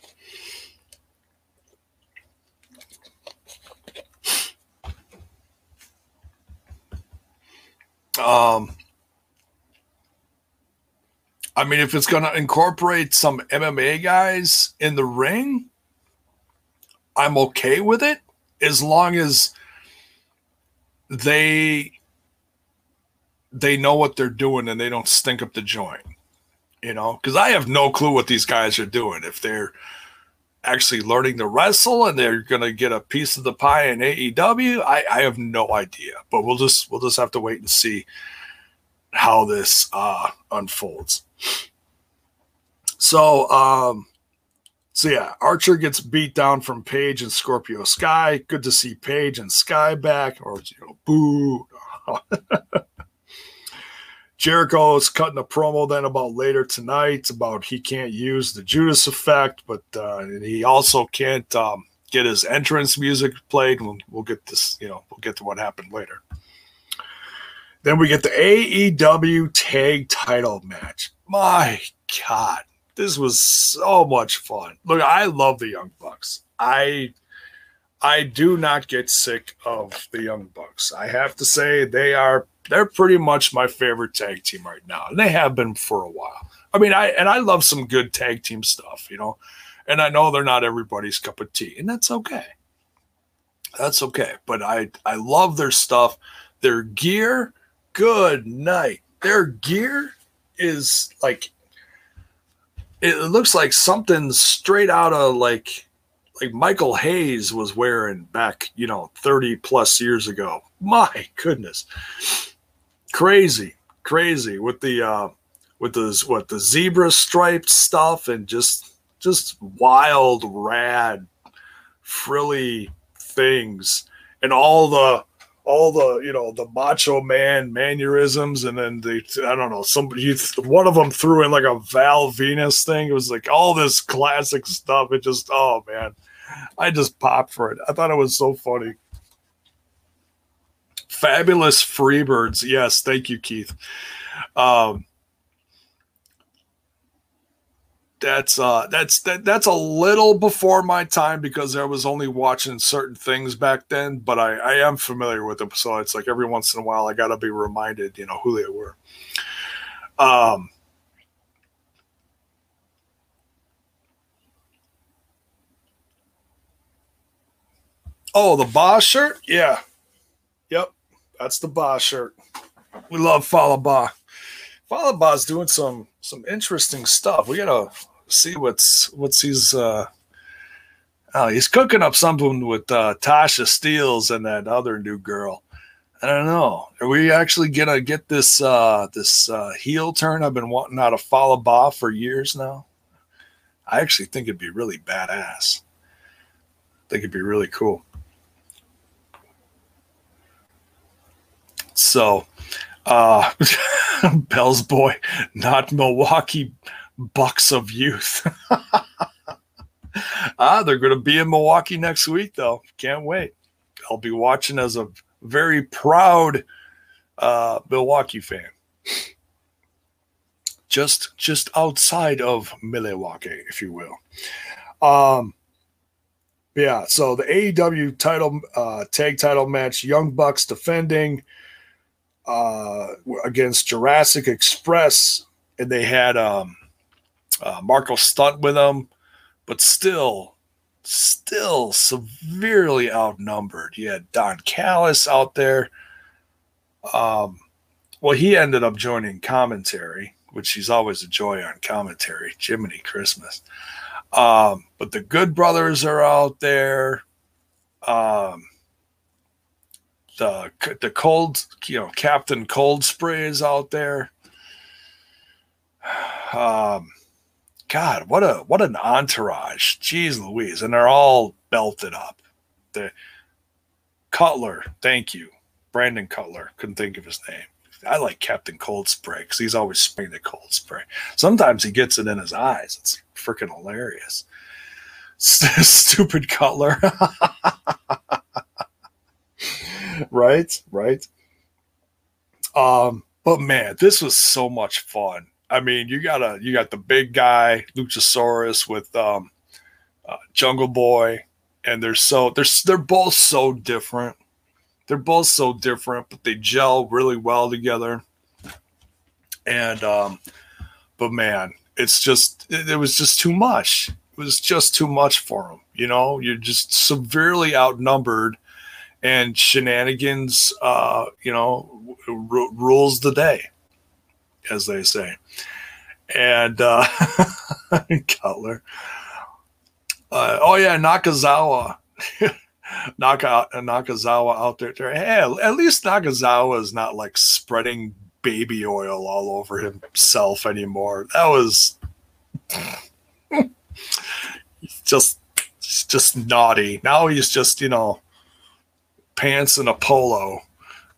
Um, I mean, if it's going to incorporate some MMA guys in the ring, I'm okay with it as long as they they know what they're doing and they don't stink up the joint. You know, because I have no clue what these guys are doing. If they're actually learning to wrestle and they're going to get a piece of the pie in AEW, I, I have no idea. But we'll just we'll just have to wait and see how this uh, unfolds. So, um, so yeah, Archer gets beat down from Page and Scorpio Sky. Good to see Page and Sky back, or you know, boo. Jericho is cutting a promo then about later tonight about he can't use the Judas effect, but uh, he also can't um, get his entrance music played. We'll, we'll get this, you know, we'll get to what happened later. Then we get the AEW tag title match. My God, this was so much fun. Look, I love the Young Bucks. I I do not get sick of the Young Bucks. I have to say they are they're pretty much my favorite tag team right now. And they have been for a while. I mean, I and I love some good tag team stuff, you know. And I know they're not everybody's cup of tea, and that's okay. That's okay. But I I love their stuff. Their gear, good night. Their gear is like it looks like something straight out of like like Michael Hayes was wearing back, you know, 30 plus years ago. My goodness crazy, crazy with the uh, with the what the zebra striped stuff and just just wild, rad, frilly things. and all the all the you know the macho man mannerisms and then the i don't know somebody one of them threw in like a Val Venis thing. It was like all this classic stuff. It just oh man. I just popped for it. I thought it was so funny. Fabulous freebirds. Yes thank you keith. Um that's uh that's that, that's a little before my time because I was only watching certain things back then, but I, I am familiar with them. So it's like every once in a while I gotta be reminded, you know, who they were. Um Oh, the Boss shirt? Yeah. Yep. That's the Boss shirt. We love Fallah Bahh. Falaba's doing some some interesting stuff. We gotta see what's what's he's uh oh he's cooking up something with uh Tasha Steelz and that other new girl. I don't know. Are we actually gonna get this uh this uh heel turn I've been wanting out of Fallah Bahh for years now? I actually think it'd be really badass. I think it'd be really cool. So uh Bell's boy, not Milwaukee Bucks of youth. ah, they're going to be in Milwaukee next week, though. Can't wait. I'll be watching as a very proud uh, Milwaukee fan. Just, just outside of Milwaukee, if you will. Um, yeah. So the AEW title, uh, tag title match, Young Bucks defending uh, against Jurassic Express, and they had um, uh, Marko Stunt with them, but still, still severely outnumbered. You had Don Callis out there. Um, well, he ended up joining commentary, which he's always a joy on commentary. Jiminy Christmas. Um, but the Good Brothers are out there. Um, the the cold, you know, Captain Cold Spray is out there. Um, God, what a what an entourage. Jeez Louise. And they're all belted up. The Cutler, thank you. Brandon Cutler. Couldn't think of his name. I like Captain Cold Spray because he's always spraying the cold spray. Sometimes he gets it in his eyes. It's freaking hilarious. Stupid Cutler. right, right. Um, but man, this was so much fun. I mean, you got a you got the big guy Luchasaurus with um, uh, Jungle Boy, and they're so they're they're both so different. They're both so different, but they gel really well together. And um, but man, it's just it, it was just too much. It was just too much for them. You know, you're just severely outnumbered, and shenanigans, uh, you know, r- rules the day as they say. And uh, Cutler. Uh, oh yeah, Nakazawa. Naka Nakazawa out there. Hey, at least Nakazawa is not like spreading baby oil all over himself anymore. That was just just naughty. Now he's just, you know, pants and a polo.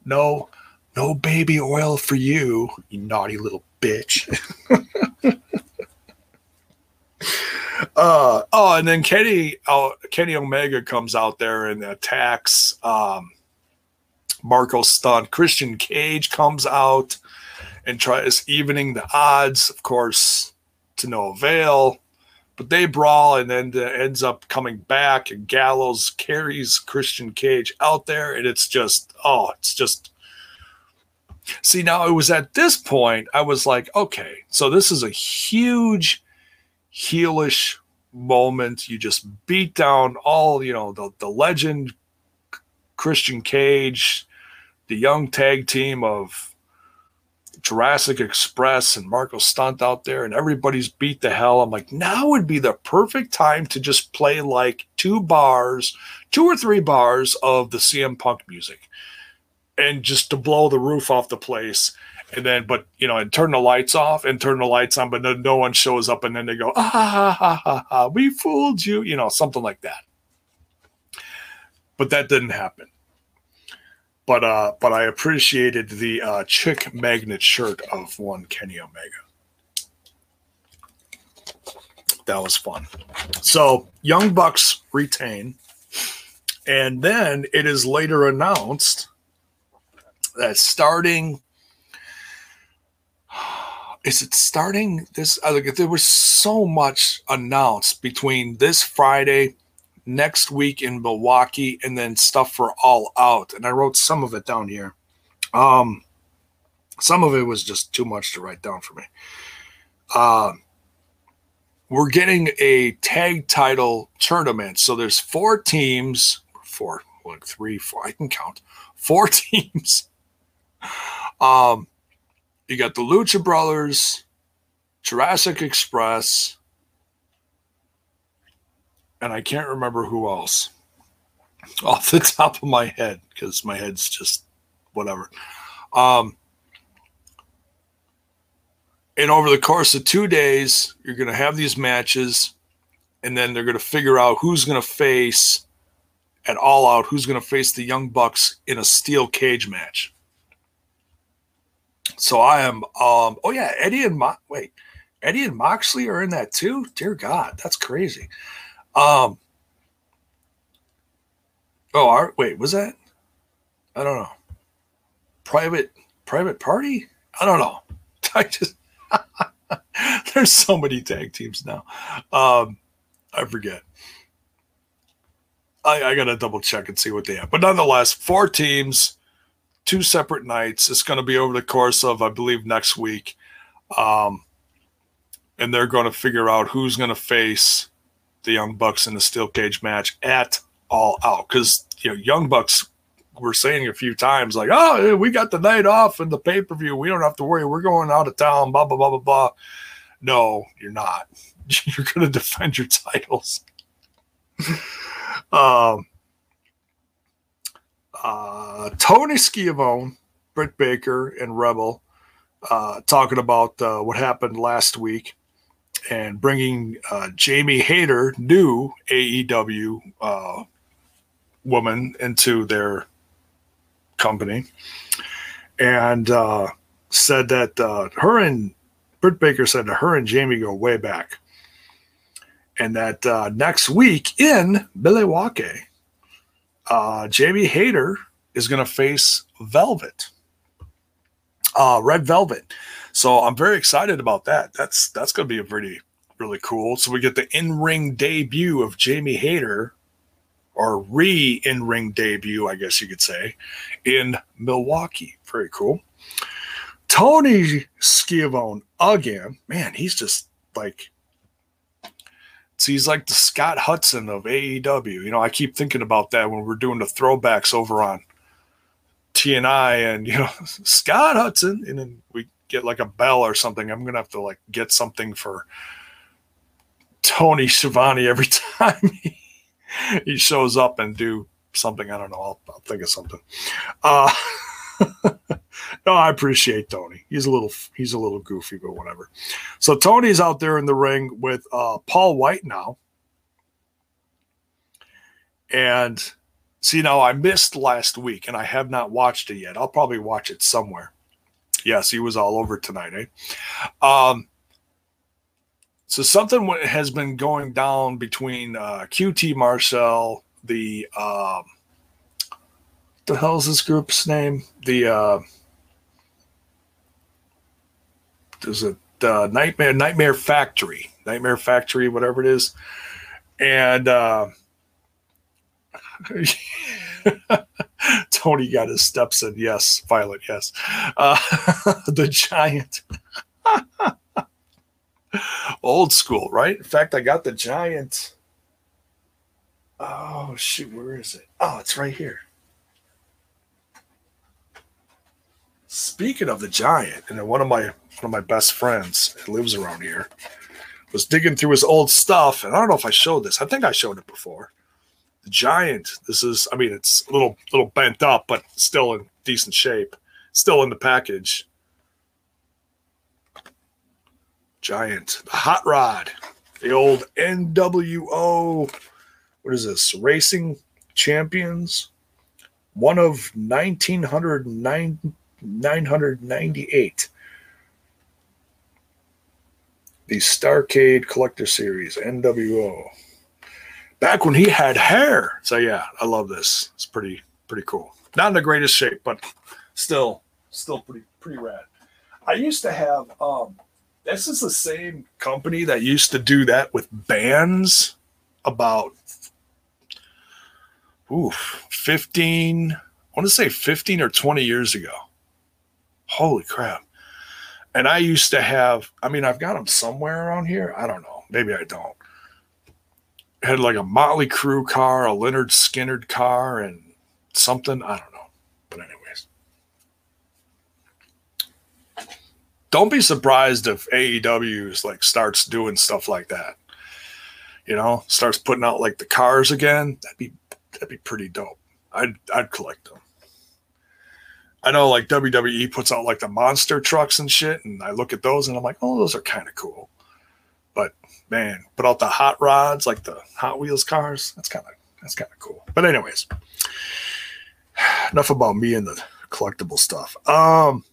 No no baby oil for you, you naughty little bitch. uh, oh, and then Kenny uh, Kenny Omega comes out there and attacks um, Marko Stunt. Christian Cage comes out and tries evening the odds, of course, to no avail. But they brawl and then ends up coming back, and Gallows carries Christian Cage out there, and it's just oh, it's just See, now it was at this point I was like, okay, so this is a huge heelish moment. You just beat down all, you know, the, the legend Christian Cage, the young tag team of Jurassic Express and Marko Stunt out there, and everybody's beat the hell. I'm like, now would be the perfect time to just play like two bars, two or three bars of the CM Punk music and just to blow the roof off the place and then but you know and turn the lights off and turn the lights on but no one shows up and then they go ah ha ha ha, ha we fooled you you know something like that but that didn't happen but uh, but I appreciated the uh, chick magnet shirt of one Kenny Omega. That was fun. So Young Bucks retain, and then it is later announced that starting is it starting this like there was so much announced between this friday next week in milwaukee and then stuff for all out and i wrote some of it down here. Um some of it was just too much to write down for me. Uh we're getting a tag title tournament so there's four teams four like three four i can count four teams um you got the Lucha Brothers, Jurassic Express, and I can't remember who else off the top of my head because my head's just whatever. Um, and over the course of two days, you're going to have these matches, and then they're going to figure out who's going to face at All Out, who's going to face the Young Bucks in a steel cage match. So I am. Um. Oh yeah, Eddie and Mo- wait, Eddie and Moxley are in that too. Dear God, that's crazy. Um. Oh, our, wait, was that? I don't know. Private private party? I don't know. I just there's so many tag teams now. Um, I forget. I, I gotta double check and see what they have. But nonetheless, four teams two separate nights. It's going to be over the course of, I believe, next week. Um, and they're going to figure out who's going to face the Young Bucks in the steel cage match at all out. Because, you know, Young Bucks were saying a few times, like, oh, we got the night off and the pay per view. We don't have to worry. We're going out of town, blah, blah, blah, blah, blah. No, you're not. You're going to defend your titles. um, uh, Tony Schiavone, Britt Baker, and Rebel uh, talking about uh, what happened last week and bringing uh, Jamie Hayter, new AEW uh, woman, into their company, and uh, said that her and Britt Baker said that her and Jamie go way back, and that next week in Milwaukee uh, Jamie Hayter is going to face Velvet, uh, Red Velvet. So I'm very excited about that. That's that's going to be a pretty really cool. So we get the in ring debut of Jamie Hayter, or re in ring debut, I guess you could say, in Milwaukee. Very cool. Tony Schiavone again. Man, he's just like so he's like the Scott Hudson of AEW. You know, I keep thinking about that when we're doing the throwbacks over on TNI and, you know, Scott Hudson. And then we get like a bell or something. I'm going to have to like get something for Tony Schiavone every time he, he shows up and do something. I don't know. I'll, I'll think of something. Uh, no, I appreciate Tony. He's a little he's a little goofy, but whatever. So Tony's out there in the ring with uh, Paul White now. And see now I missed last week and I have not watched it yet. I'll probably watch it somewhere. Yes, he was all over tonight, eh? Um so something has been going down between uh, QT Marshall, the um, the hell's this group's name? The uh, there's a the Nightmare Nightmare Factory, Nightmare Factory, whatever it is, and uh, Tony got his steps in. Yes, Violet. Yes, uh, the giant. Old school, right? In fact, I got the giant. Oh shoot, where is it? Oh, it's right here. Speaking of the giant, and one of my one of my best friends that lives around here was digging through his old stuff, and I don't know if I showed this. I think I showed it before. The giant. This is, I mean, it's a little little bent up, but still in decent shape. Still in the package. Giant, the hot rod, the old NWO. What is this? Racing Champions one of 1909, The Starcade Collector Series, NWO. Back when he had hair. So yeah, I love this. It's pretty pretty cool. Not in the greatest shape, but still still pretty pretty rad. I used to have um this is the same company that used to do that with bands about oof 15 I want to say 15 or 20 years ago. Holy crap. And I used to have, I mean, I've got them somewhere around here. I don't know. Maybe I don't. Had like a Motley Crue car, a Lynyrd Skynyrd car, and something. I don't know. But, anyways. Don't be surprised if AEW's like starts doing stuff like that. You know, starts putting out like the cars again. That'd be that'd be pretty dope. I'd I'd collect them. I know like WWE puts out like the monster trucks and shit, and I look at those and I'm like, oh, those are kind of cool. But man, put out the hot rods, like the Hot Wheels cars. That's kind of that's kind of cool. But anyways, enough about me and the collectible stuff. Um,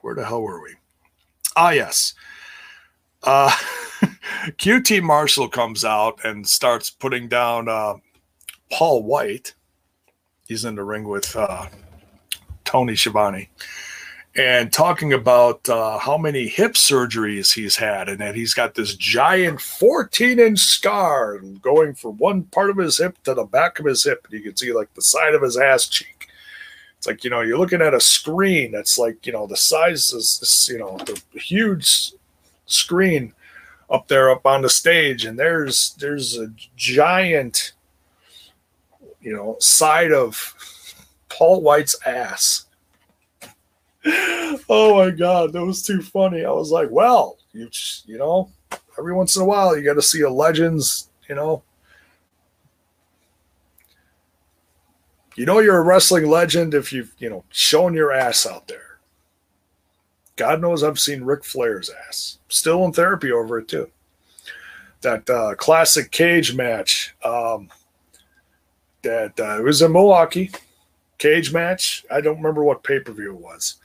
where the hell were we? Ah, yes. Uh, QT Marshall comes out and starts putting down uh, Paul White he's in the ring with uh, Tony Schiavone and talking about uh, how many hip surgeries he's had and that he's got this giant 14 inch scar going from one part of his hip to the back of his hip. And you can see like the side of his ass cheek. It's like, you know, you're looking at a screen that's like, you know, the size is, you know, the huge screen up there up on the stage. And there's, there's a giant you know, side of Paul White's ass. oh my god, that was too funny. I was like, well, you you know, every once in a while you got to see a legends, you know. You know you're a wrestling legend if you've, you know, shown your ass out there. God knows I've seen Ric Flair's ass. Still in therapy over it too. That uh, classic cage match. Um, that uh, it was a Milwaukee cage match. I don't remember what pay per view it was.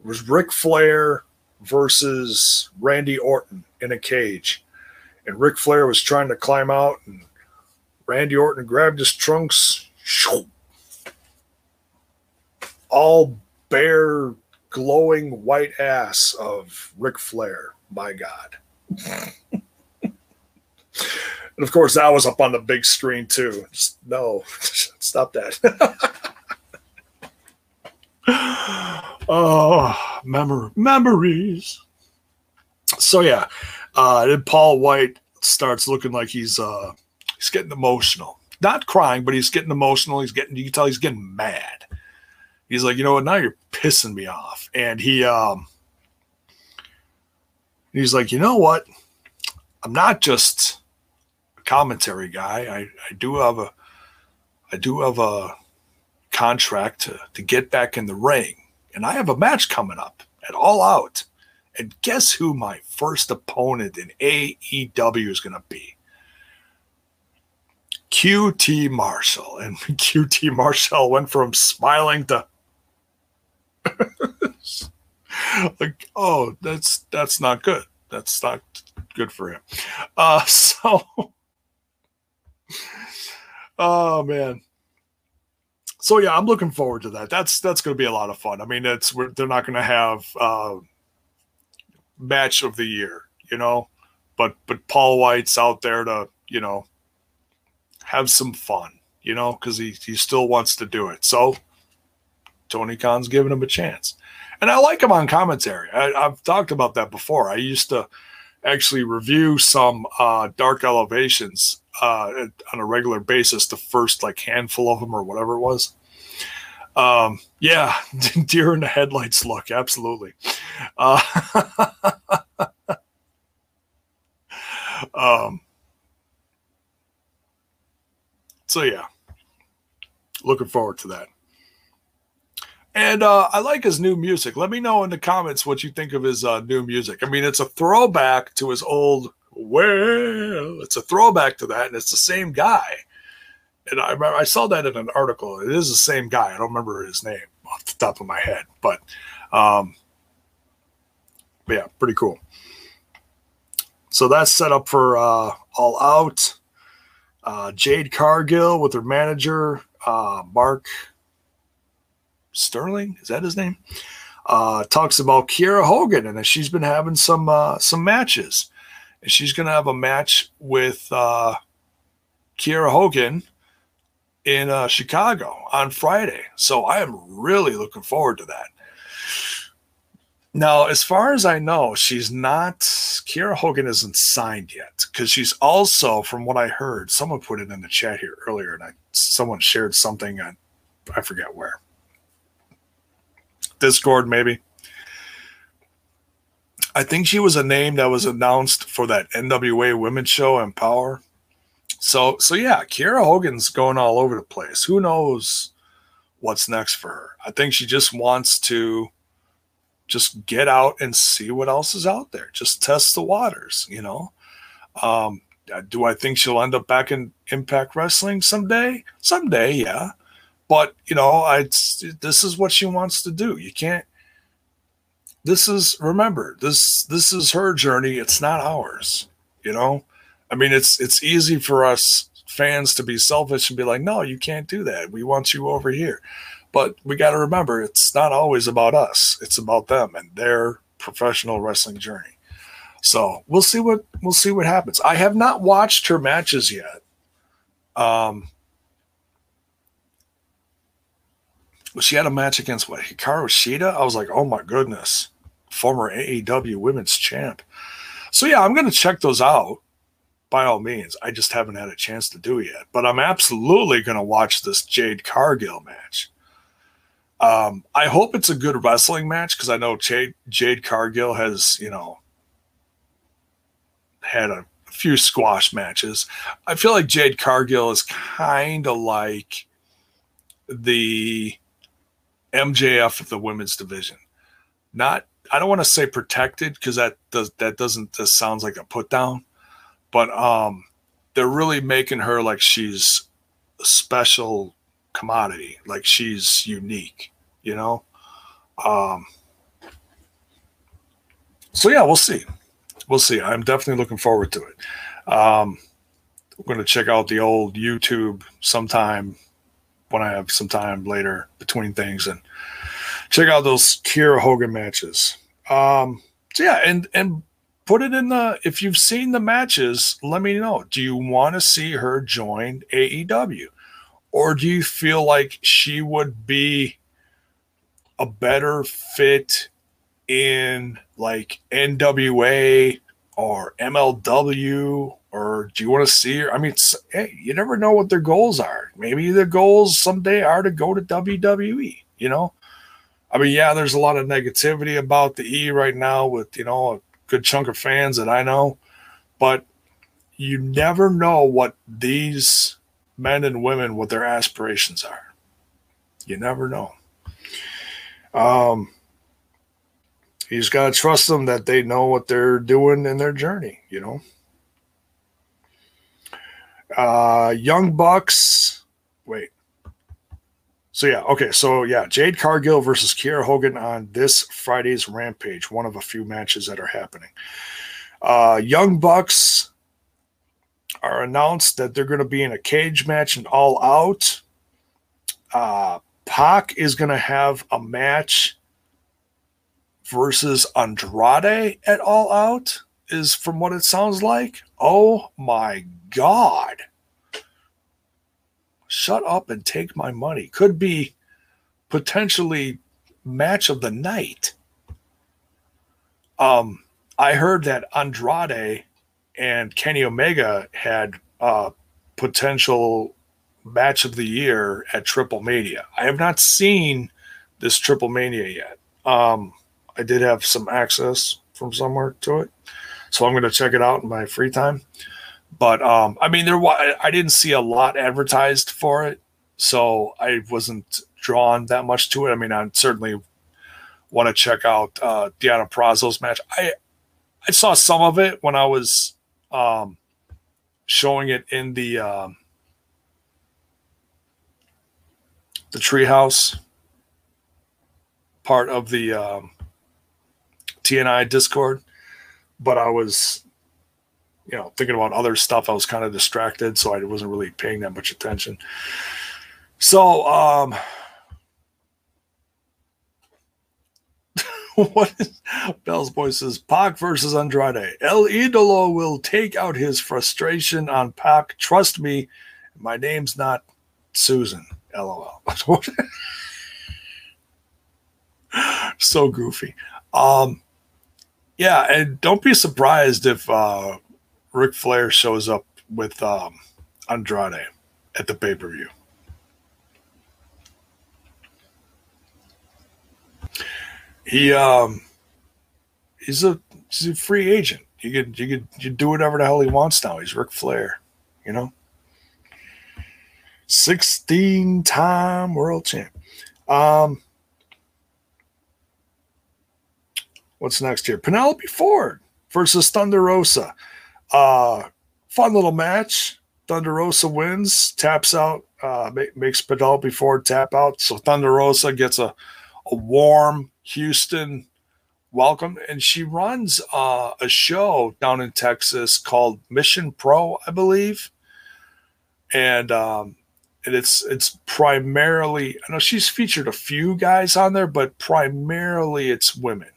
It was Ric Flair versus Randy Orton in a cage, and Ric Flair was trying to climb out, and Randy Orton grabbed his trunks, all bare, glowing white ass of Ric Flair. My God. And of course, that was up on the big screen too. Just, no, stop that. oh, memory, memories. So yeah, uh, then Paul White starts looking like he's uh, he's getting emotional. Not crying, but he's getting emotional. He's getting you can tell he's getting mad. He's like, you know what? Now you're pissing me off. And he um he's like, you know what? I'm not just commentary guy. I, I do have a I do have a contract to, to get back in the ring. And I have a match coming up at All Out. And guess who my first opponent in AEW is going to be? QT Marshall. And QT Marshall went from smiling to like, oh, that's that's not good. That's not good for him. Uh, so oh man. So yeah, I'm looking forward to that. That's that's going to be a lot of fun. I mean, it's they're not going to have uh, match of the year, you know, but but Paul White's out there to you know have some fun, you know, because he he still wants to do it. So Tony Khan's giving him a chance, and I like him on commentary. I, I've talked about that before. I used to actually review some uh, dark elevations uh, on a regular basis, the first like handful of them or whatever it was. Um, yeah, deer in the headlights look absolutely. Uh, um, so yeah, looking forward to that. And uh, I like his new music. Let me know in the comments what you think of his uh, new music. I mean, it's a throwback to his old well, it's a throwback to that, and it's the same guy. and I I saw that in an article. It is the same guy. I don't remember his name off the top of my head, but um, but yeah, pretty cool. So that's set up for uh, All Out. Uh, Jade Cargill with her manager, uh, Mark Sterling. Is that his name? Uh, talks about Kiera Hogan and that she's been having some uh, some matches. She's going to have a match with uh, Kiera Hogan in uh, Chicago on Friday. So I am really looking forward to that. Now, as far as I know, she's not, Kiera Hogan isn't signed yet because she's also, from what I heard, someone put it in the chat here earlier and I, someone shared something on, I forget where. Discord, maybe. I think she was a name that was announced for that NWA women's show Empower. So, so yeah, Kiera Hogan's going all over the place. Who knows what's next for her? I think she just wants to just get out and see what else is out there. Just test the waters, you know. Um, do I think she'll end up back in Impact Wrestling someday? Someday, yeah. But you know, I this is what she wants to do. You can't. This is remember this this is her journey. It's not ours. You know, I mean, it's it's easy for us fans to be selfish and be like, no, you can't do that. We want you over here. But we got to remember, it's not always about us. It's about them and their professional wrestling journey. So we'll see what we'll see what happens. I have not watched her matches yet. Um, she had a match against what Hikaru Shida. I was like, oh my goodness, former AEW Women's Champ. So yeah, I'm gonna check those out by all means. I just haven't had a chance to do it yet. But I'm absolutely gonna watch this Jade Cargill match. Um, I hope it's a good wrestling match because I know Jade, Jade Cargill has, you know, had a few squash matches. I feel like Jade Cargill is kind of like the MJF of the women's division. Not, I don't want to say protected because that does that doesn't just sounds like a put down, but um, they're really making her like she's a special commodity, like she's unique you know. Um, so yeah, we'll see. We'll see. I'm definitely looking forward to it. Um, we're going to check out the old YouTube sometime when I have some time later between things and check out those Kiera Hogan matches. Um, so yeah, and and put it in the if you've seen the matches, let me know. Do you want to see her join AEW? Or do you feel like she would be a better fit in like NWA or MLW or do you want to see her? I mean, hey, you never know what their goals are. Maybe their goals someday are to go to WWE, you know? I mean, yeah, there's a lot of negativity about the E right now with, you know, a good chunk of fans that I know, but you never know what these men and women, what their aspirations are. You never know. Um, you just got to trust them that they know what they're doing in their journey, you know. Uh, Young Bucks. So yeah, okay. So yeah, Jade Cargill versus Kiera Hogan on this Friday's Rampage, one of a few matches that are happening. Uh, Young Bucks are announced that they're going to be in a cage match and all out. Uh, Pac is going to have a match versus Andrade at All Out, is from what it sounds like. Oh my God. Shut up and take my money. Could be potentially match of the night. Um, I heard that Andrade and Kenny Omega had uh, potential match of the year at Triple Mania. I have not seen this Triple Mania yet. Um, I did have some access from somewhere to it, so I'm going to check it out in my free time. But um, I mean, there was—I didn't see a lot advertised for it, so I wasn't drawn that much to it. I mean, I certainly want to check out uh, Deonna Purrazzo's match. I I saw some of it when I was um, showing it in the um, the treehouse part of the um, TNI Discord, but I was, you know, thinking about other stuff. I was kind of distracted, so I wasn't really paying that much attention. So, um, what is Bell's voice says Pac versus Andrade. El Idolo will take out his frustration on Pac. Trust me, my name's not Susan. LOL. so goofy. Um, yeah, and don't be surprised if uh, Ric Flair shows up with um, Andrade at the pay per view. He um, he's a he's a free agent. You could you could you do whatever the hell he wants now. He's Ric Flair, you know. 16 time world champ. Um, what's next here? Penelope Ford versus Thunder Rosa. Uh, fun little match. Thunder Rosa wins, taps out, uh, makes Penelope Ford tap out. So Thunder Rosa gets a, a warm Houston welcome. And she runs uh, a show down in Texas called Mission Pro, I believe. And um, and it's it's primarily I know she's featured a few guys on there, but primarily it's women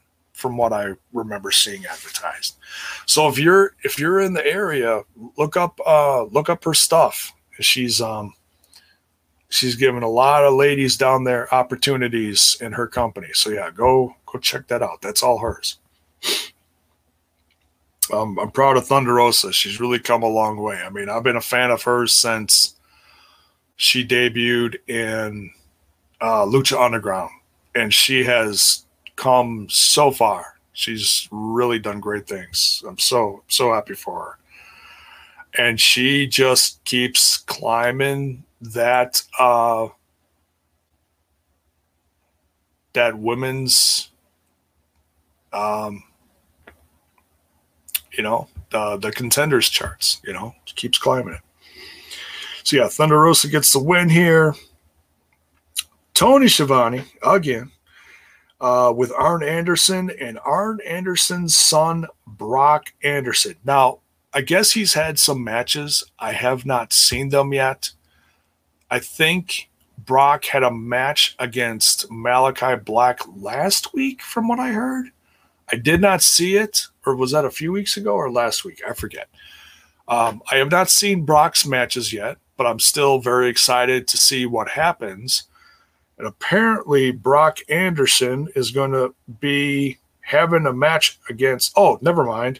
from what I remember seeing advertised. So if you're if you're in the area, look up uh look up her stuff. She's um she's giving a lot of ladies down there opportunities in her company. So yeah, go go check that out. That's all hers. Um, I'm proud of Thunder Rosa. She's really come a long way. I mean, I've been a fan of hers since she debuted in uh, Lucha Underground, and she has come so far. She's really done great things. I'm so so happy for her, and she just keeps climbing that uh, that women's, um, you know, the the contenders charts. You know, keeps climbing it. So yeah, Thunder Rosa gets the win here. Tony Schiavone again uh, with Arn Anderson and Arn Anderson's son Brock Anderson. Now, I guess he's had some matches. I have not seen them yet. I think Brock had a match against Malachi Black last week, from what I heard. I did not see it, or was that a few weeks ago or last week? I forget. Um, I have not seen Brock's matches yet but I'm still very excited to see what happens. And apparently, Brock Anderson is going to be having a match against. Oh, never mind.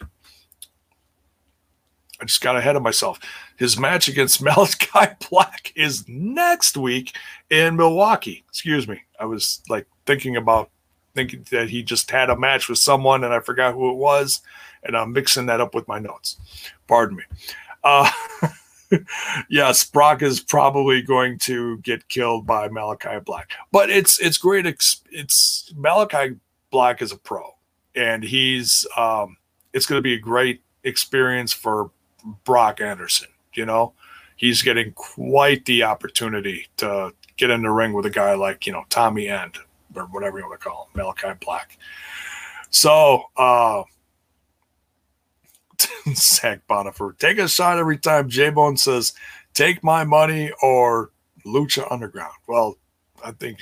I just got ahead of myself. His match against Malachi Black is next week in Milwaukee. Excuse me. I was like thinking about thinking that he just had a match with someone and I forgot who it was. And I'm mixing that up with my notes. Pardon me. Uh, yes, Brock is probably going to get killed by Malachi Black, but it's it's great. It's Malachi Black is a pro, and he's um, it's going to be a great experience for Brock Anderson. You know, he's getting quite the opportunity to get in the ring with a guy like you know Tommy End or whatever you want to call him, Malachi Black. So. uh Zach Bonifer. Take a shot every time J Bone says, take my money or Lucha Underground. Well, I think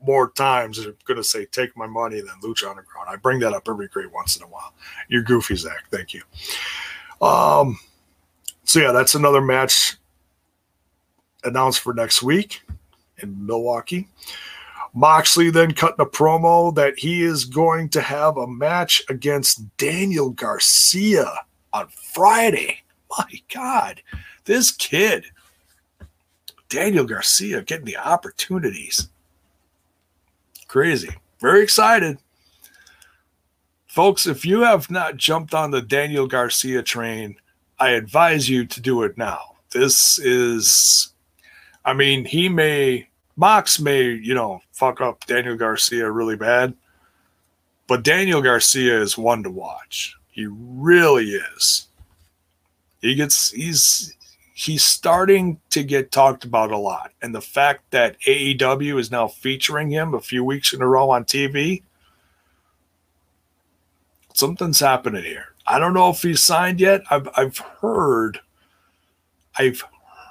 more times they're going to say, take my money than Lucha Underground. I bring that up every great once in a while. You're goofy, Zach. Thank you. Um, so, yeah, that's another match announced for next week in Milwaukee. Moxley then cutting a promo that he is going to have a match against Daniel Garcia on Friday. My God, this kid, Daniel Garcia, getting the opportunities. Crazy. Very excited. Folks, if you have not jumped on the Daniel Garcia train, I advise you to do it now. This is, I mean, he may, Mox may, you know, fuck up Daniel Garcia really bad, but Daniel Garcia is one to watch. He really is. He gets he's he's starting to get talked about a lot. And the fact that AEW is now featuring him a few weeks in a row on TV, something's happening here. I don't know if he's signed yet. I've I've heard I've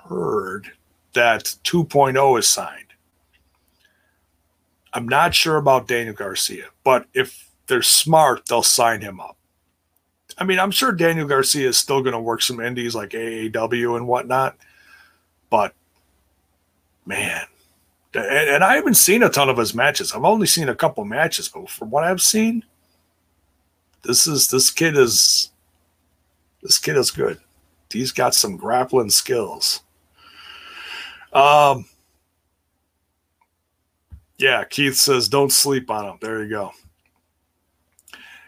heard that 2.0 is signed. I'm not sure about Daniel Garcia, but if they're smart, they'll sign him up. I mean, I'm sure Daniel Garcia is still going to work some indies like AAW and whatnot, but man, and, and, I haven't seen a ton of his matches. I've only seen a couple matches, but from what I've seen, this is this kid is this kid is good. He's got some grappling skills. Um, yeah, Keith says don't sleep on him. There you go.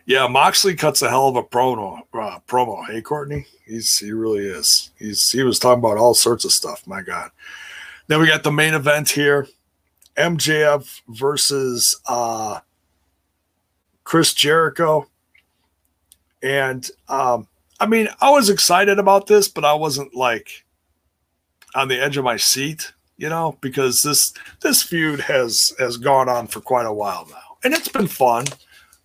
Yeah, Moxley cuts a hell of a promo. Uh, promo. Hey, Courtney, he's he really is. He's he was talking about all sorts of stuff. My God. Then we got the main event here: MJF versus uh, Chris Jericho. And um, I mean, I was excited about this, but I wasn't like on the edge of my seat, you know, because this this feud has has gone on for quite a while now, and it's been fun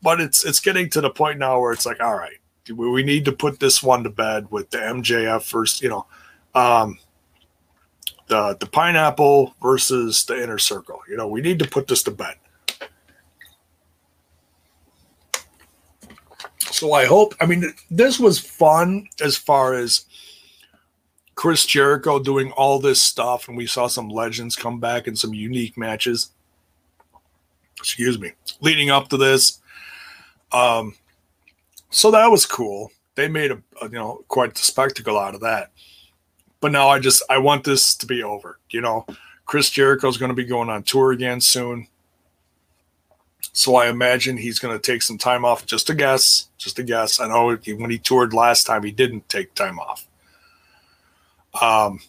but it's it's getting to the point now where it's like, all right, we need to put this one to bed with the MJF first, you know, um, the the Pinnacle versus the inner circle. You know, we need to put this to bed. So I hope. I mean, this was fun as far as Chris Jericho doing all this stuff, and we saw some legends come back in some unique matches. Excuse me. Leading up to this, um, so that was cool. They made a, a, you know quite the spectacle out of that. But now I just I want this to be over. You know, Chris Jericho's going to be going on tour again soon. So I imagine he's going to take some time off. Just a guess. Just a guess. I know when he toured last time, he didn't take time off. Um,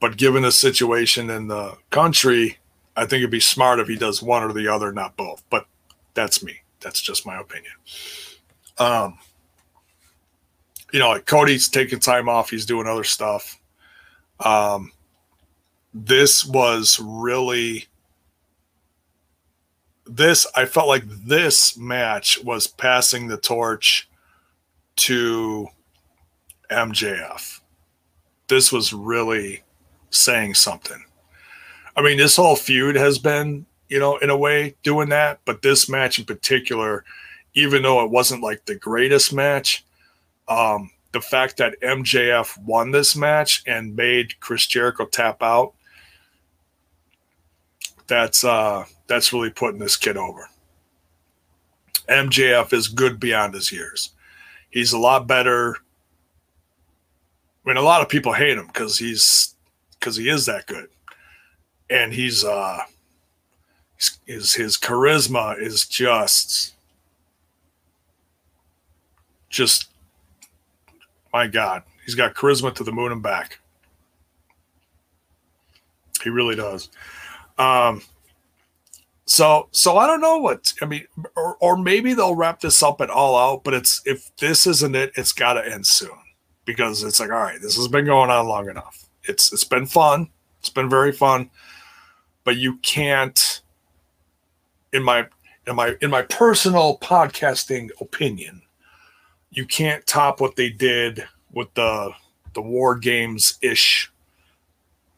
but given the situation in the country, I think it'd be smart if he does one or the other, not both. But that's me that's just my opinion. Um, you know, like Cody's taking time off. He's doing other stuff. Um, this was really this. I felt like this match was passing the torch to MJF. This was really saying something. I mean, this whole feud has been you know, in a way doing that. But this match in particular, even though it wasn't like the greatest match, um, the fact that MJF won this match and made Chris Jericho tap out, that's uh that's really putting this kid over. MJF is good beyond his years. He's a lot better. I mean, a lot of people hate him because he's because he is that good, and he's uh is his charisma is just just my god he's got charisma to the moon and back. He really does. Um so so i don't know what i mean or, or maybe they'll wrap this up at all out but it's if this isn't it it's got to end soon. Because it's like all right this has been going on long enough. It's it's been fun. It's been very fun. But you can't in my in my in my personal podcasting opinion, you can't top what they did with the the war games ish,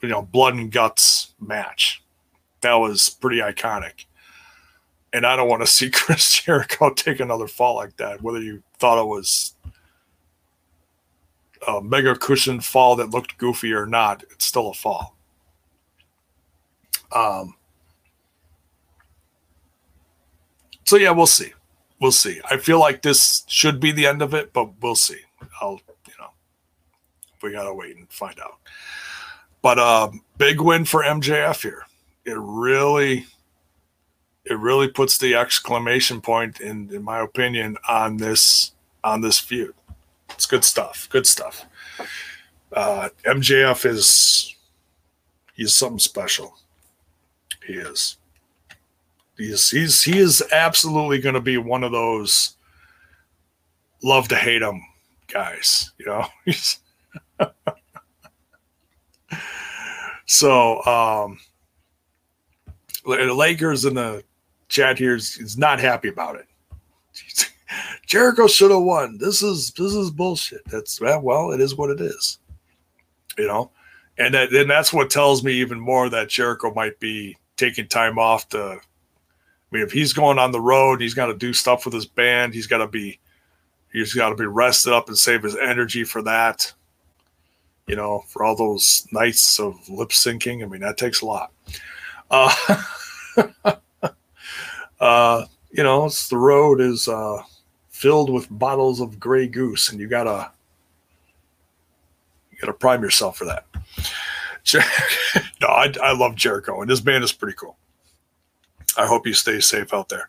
you know, blood and guts match. That was pretty iconic. And I don't want to see Chris Jericho take another fall like that, whether you thought it was a mega cushion fall that looked goofy or not, it's still a fall. Um, so yeah, we'll see. We'll see. I feel like this should be the end of it, but we'll see. I'll, you know, we gotta wait and find out. But uh, big win for MJF here. It really, it really puts the exclamation point in, in my opinion, on this on this feud. It's good stuff. Good stuff. Uh, MJF is he's something special. He is. He's he's he is absolutely going to be one of those love to hate him guys. You know, so um, the Lakers in the chat here is, is not happy about it. Jericho should have won. This is this is bullshit. That's well, it is what it is. You know, and that, and that's what tells me even more that Jericho might be taking time off to. I mean, if he's going on the road, he's got to do stuff with his band. He's got to be, he's got to be rested up and save his energy for that. You know, for all those nights of lip syncing. I mean, that takes a lot. Uh, uh, you know, it's the road is uh, filled with bottles of Grey Goose, and you gotta you gotta prime yourself for that. no, I, I love Jericho, and this band is pretty cool. I hope he stays safe out there.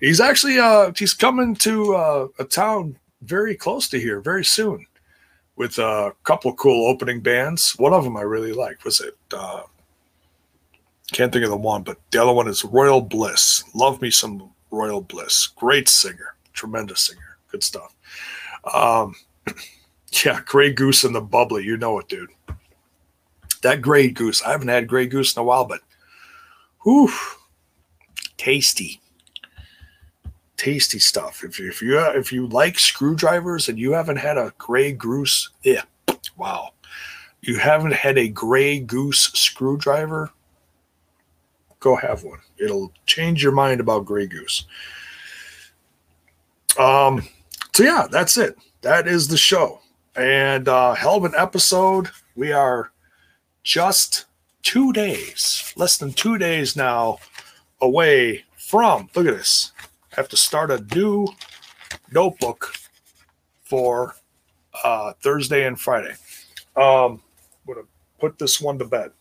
He's actually uh, he's coming to uh, a town very close to here very soon with a couple cool opening bands. One of them I really like. Was it uh, can't think of the one, but the other one is Royal Bliss. Love me some Royal Bliss. Great singer, tremendous singer. Good stuff. Um, yeah, Grey Goose and the bubbly. You know it, dude. That Grey Goose. I haven't had Grey Goose in a while, but whew, tasty. Tasty stuff. If if you if you like screwdrivers and you haven't had a Grey Goose, yeah, wow. You haven't had a Grey Goose screwdriver go have one. It'll change your mind about Grey Goose. Um, so yeah, that's it. That is the show. And uh hell of an episode. We are just two days, less than two days now away from look at this. I have to start a new notebook for uh Thursday and Friday. Um I'm gonna put this one to bed.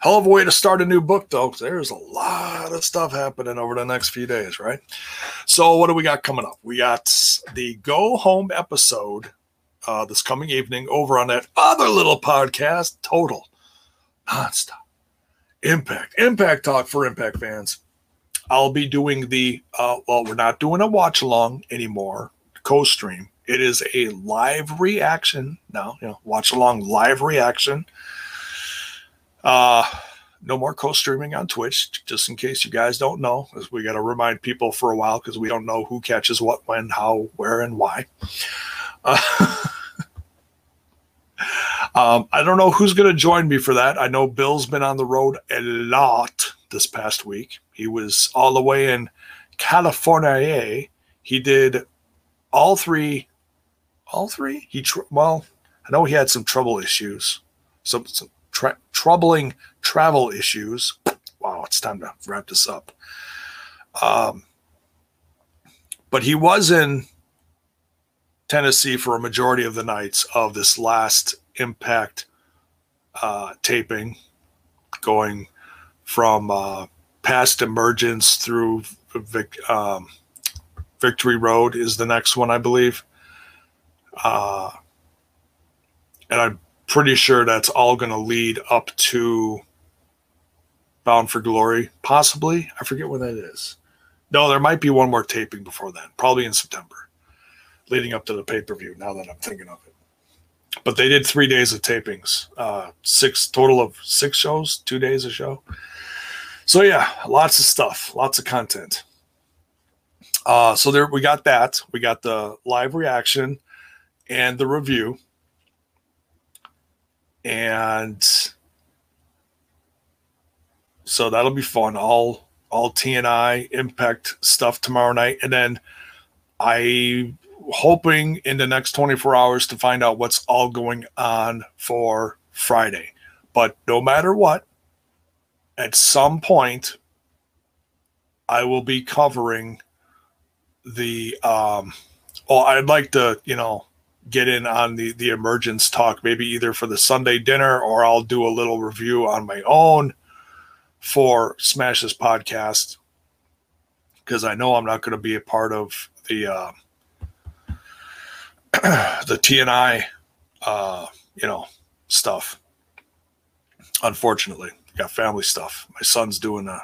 Hell of a way to start a new book, though. There's a lot of stuff happening over the next few days, right? So, what do we got coming up? We got the Go Home episode uh, this coming evening over on that other little podcast, Total Nonstop Impact, Impact Talk for Impact fans. I'll be doing the, uh, well, we're not doing a watch along anymore, co stream. It is a live reaction now, you know, watch along live reaction uh, no more co-streaming on Twitch, just in case you guys don't know, as we got to remind people for a while because we don't know who catches what, when, how, where, and why. Uh, um, I don't know who's going to join me for that. I know Bill's been on the road a lot this past week. He was all the way in California. He did all three. All three. He tr- well, I know he had some trouble issues, some, some tra- troubling travel issues. Wow, it's time to wrap this up. Um, but he was in Tennessee for a majority of the nights of this last Impact uh, taping, going from uh, past emergence through Vic, um, Victory Road is the next one, I believe. Uh, and I'm pretty sure that's all going to lead up to Bound for Glory, possibly. I forget when that is. No, there might be one more taping before then, probably in September, leading up to the pay per view. Now that I'm thinking of it, but they did three days of tapings, uh, six total of six shows, two days a show. So yeah, lots of stuff, lots of content. Uh, so there we got that. We got the live reaction and the review and so that'll be fun. All all TNI Impact stuff tomorrow night, and then I hoping in the next 24 hours to find out what's all going on for Friday. But no matter what, at some point, I will be covering the. Um, well, I'd like to, you know, get in on the the emergence talk maybe either for the sunday dinner or i'll do a little review on my own for smash this podcast because i know i'm not going to be a part of the uh, the tni uh, you know stuff unfortunately got family stuff my son's doing a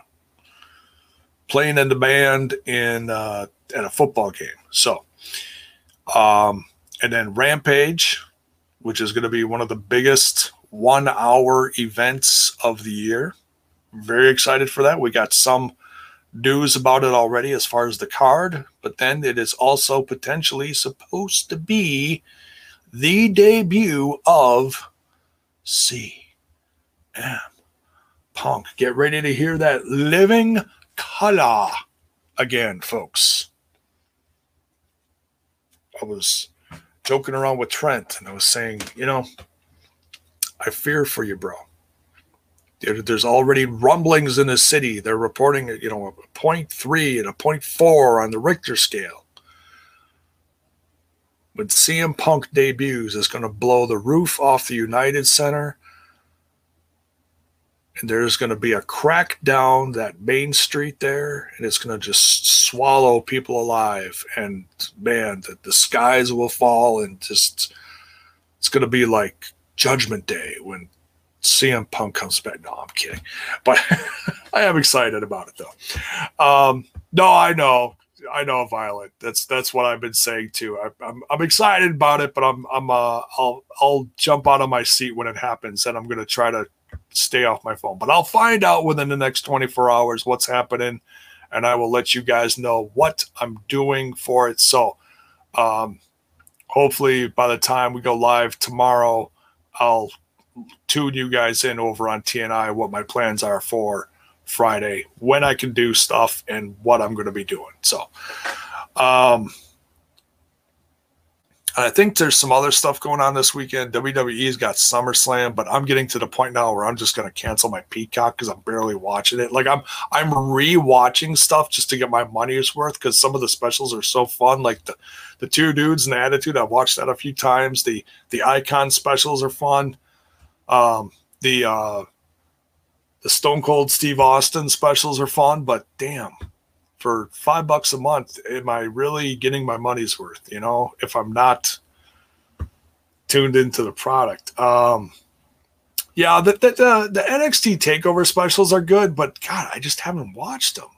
playing in the band in uh, at a football game so um and then Rampage which is going to be one of the biggest one hour events of the year. Very excited for that. We got some news about it already as far as the card, but then it is also potentially supposed to be the debut of CM Punk. Get ready to hear that Living Colour again, folks. I was joking around with Trent and I was saying, you know, I fear for you, bro. There's already rumblings in the city. They're reporting, you know, a 0.3 and a 0.4 on the Richter scale. When CM Punk debuts, it's going to blow the roof off the United Center. And there's going to be a crack down that main street there, and it's going to just swallow people alive. And man, the, the skies will fall, and just it's going to be like Judgment Day when CM Punk comes back. No, I'm kidding, but I am excited about it though. Um, no, I know, I know, Violet. That's that's what I've been saying too. I, am I'm, I'm excited about it, but I'm I'm uh I'll I'll jump out of my seat when it happens, and I'm gonna try to stay off my phone. But I'll find out within the next 24 hours what's happening, and I will let you guys know what I'm doing for it. So, um, hopefully by the time we go live tomorrow, I'll tune you guys in over on TNI what my plans are for Friday, when I can do stuff, and what I'm going to be doing. So, um, I think there's some other stuff going on this weekend. WWE's got SummerSlam, but I'm getting to the point now where I'm just going to cancel my Peacock because I'm barely watching it. Like I'm I'm rewatching stuff just to get my money's worth because some of the specials are so fun. Like the the two dudes and the attitude. I've watched that a few times. The the icon specials are fun. Um, the uh, the Stone Cold Steve Austin specials are fun, but damn, for five bucks a month, am I really getting my money's worth? You know, if I'm not tuned into the product. Um, yeah, the, the, the, the NXT takeover specials are good, but God, I just haven't watched them.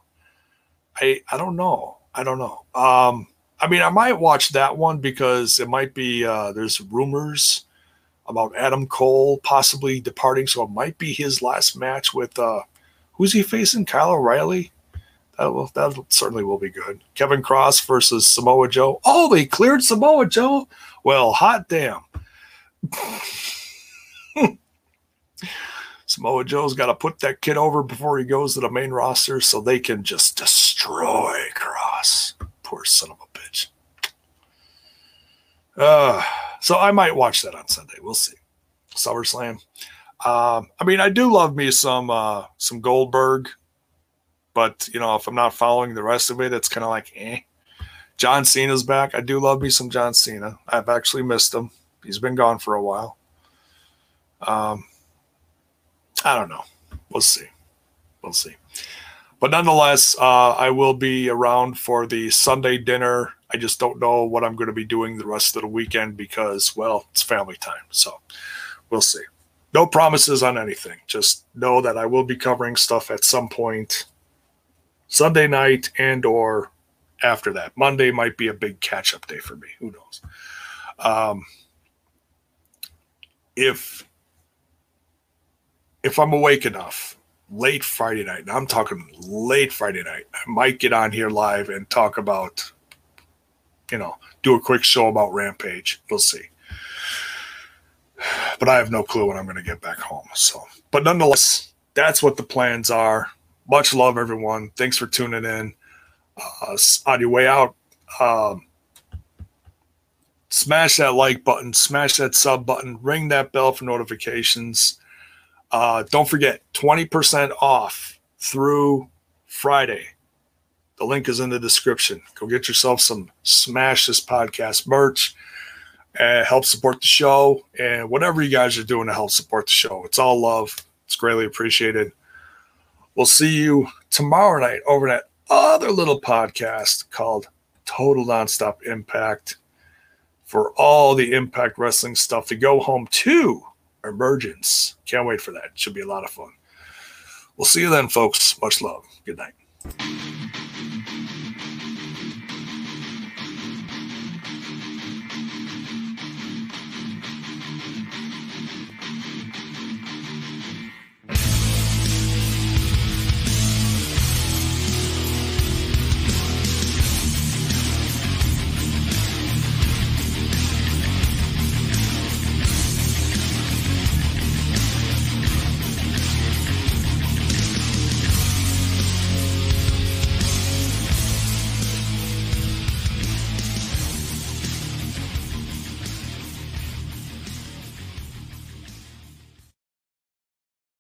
I I don't know. I don't know. Um, I mean, I might watch that one because it might be uh, there's rumors about Adam Cole possibly departing, so it might be his last match with uh, who's he facing? Kyle O'Reilly. That will that certainly will be good. Karrion Kross versus Samoa Joe. Oh, they cleared Samoa Joe. Well, hot damn. Samoa Joe's got to put that kid over before he goes to the main roster so they can just destroy Kross. Poor son of a bitch. Uh, so I might watch that on Sunday. We'll see. SummerSlam. Um, I mean, I do love me some uh, some Goldberg, but you know, if I'm not following the rest of it, it's kind of like, eh. John Cena's back. I do love me some John Cena. I've actually missed him. He's been gone for a while. Um, I don't know. We'll see. We'll see. But nonetheless, uh, I will be around for the Sunday dinner I just don't know what I'm going to be doing the rest of the weekend because, well, it's family time. So we'll see. No promises on anything. Just know that I will be covering stuff at some point Sunday night and or after that. Monday might be a big catch up day for me. Who knows? Um, if if I'm awake enough, late Friday night, and I'm talking late Friday night, I might get on here live and talk about you know, do a quick show about Rampage. We'll see. But I have no clue when I'm going to get back home. So, but nonetheless, that's what the plans are. Much love, everyone. Thanks for tuning in. Uh, on your way out, um, smash that like button, smash that sub button, ring that bell for notifications. Uh, don't forget 20% off through Friday. The link is in the description. Go get yourself some Smash This Podcast merch. and help support the show and whatever you guys are doing to help support the show. It's all love. It's greatly appreciated. We'll see you tomorrow night over that other little podcast called Total Nonstop Impact for all the Impact Wrestling stuff to go home to Emergence. Can't wait for that. Should be a lot of fun. We'll see you then, folks. Much love. Good night.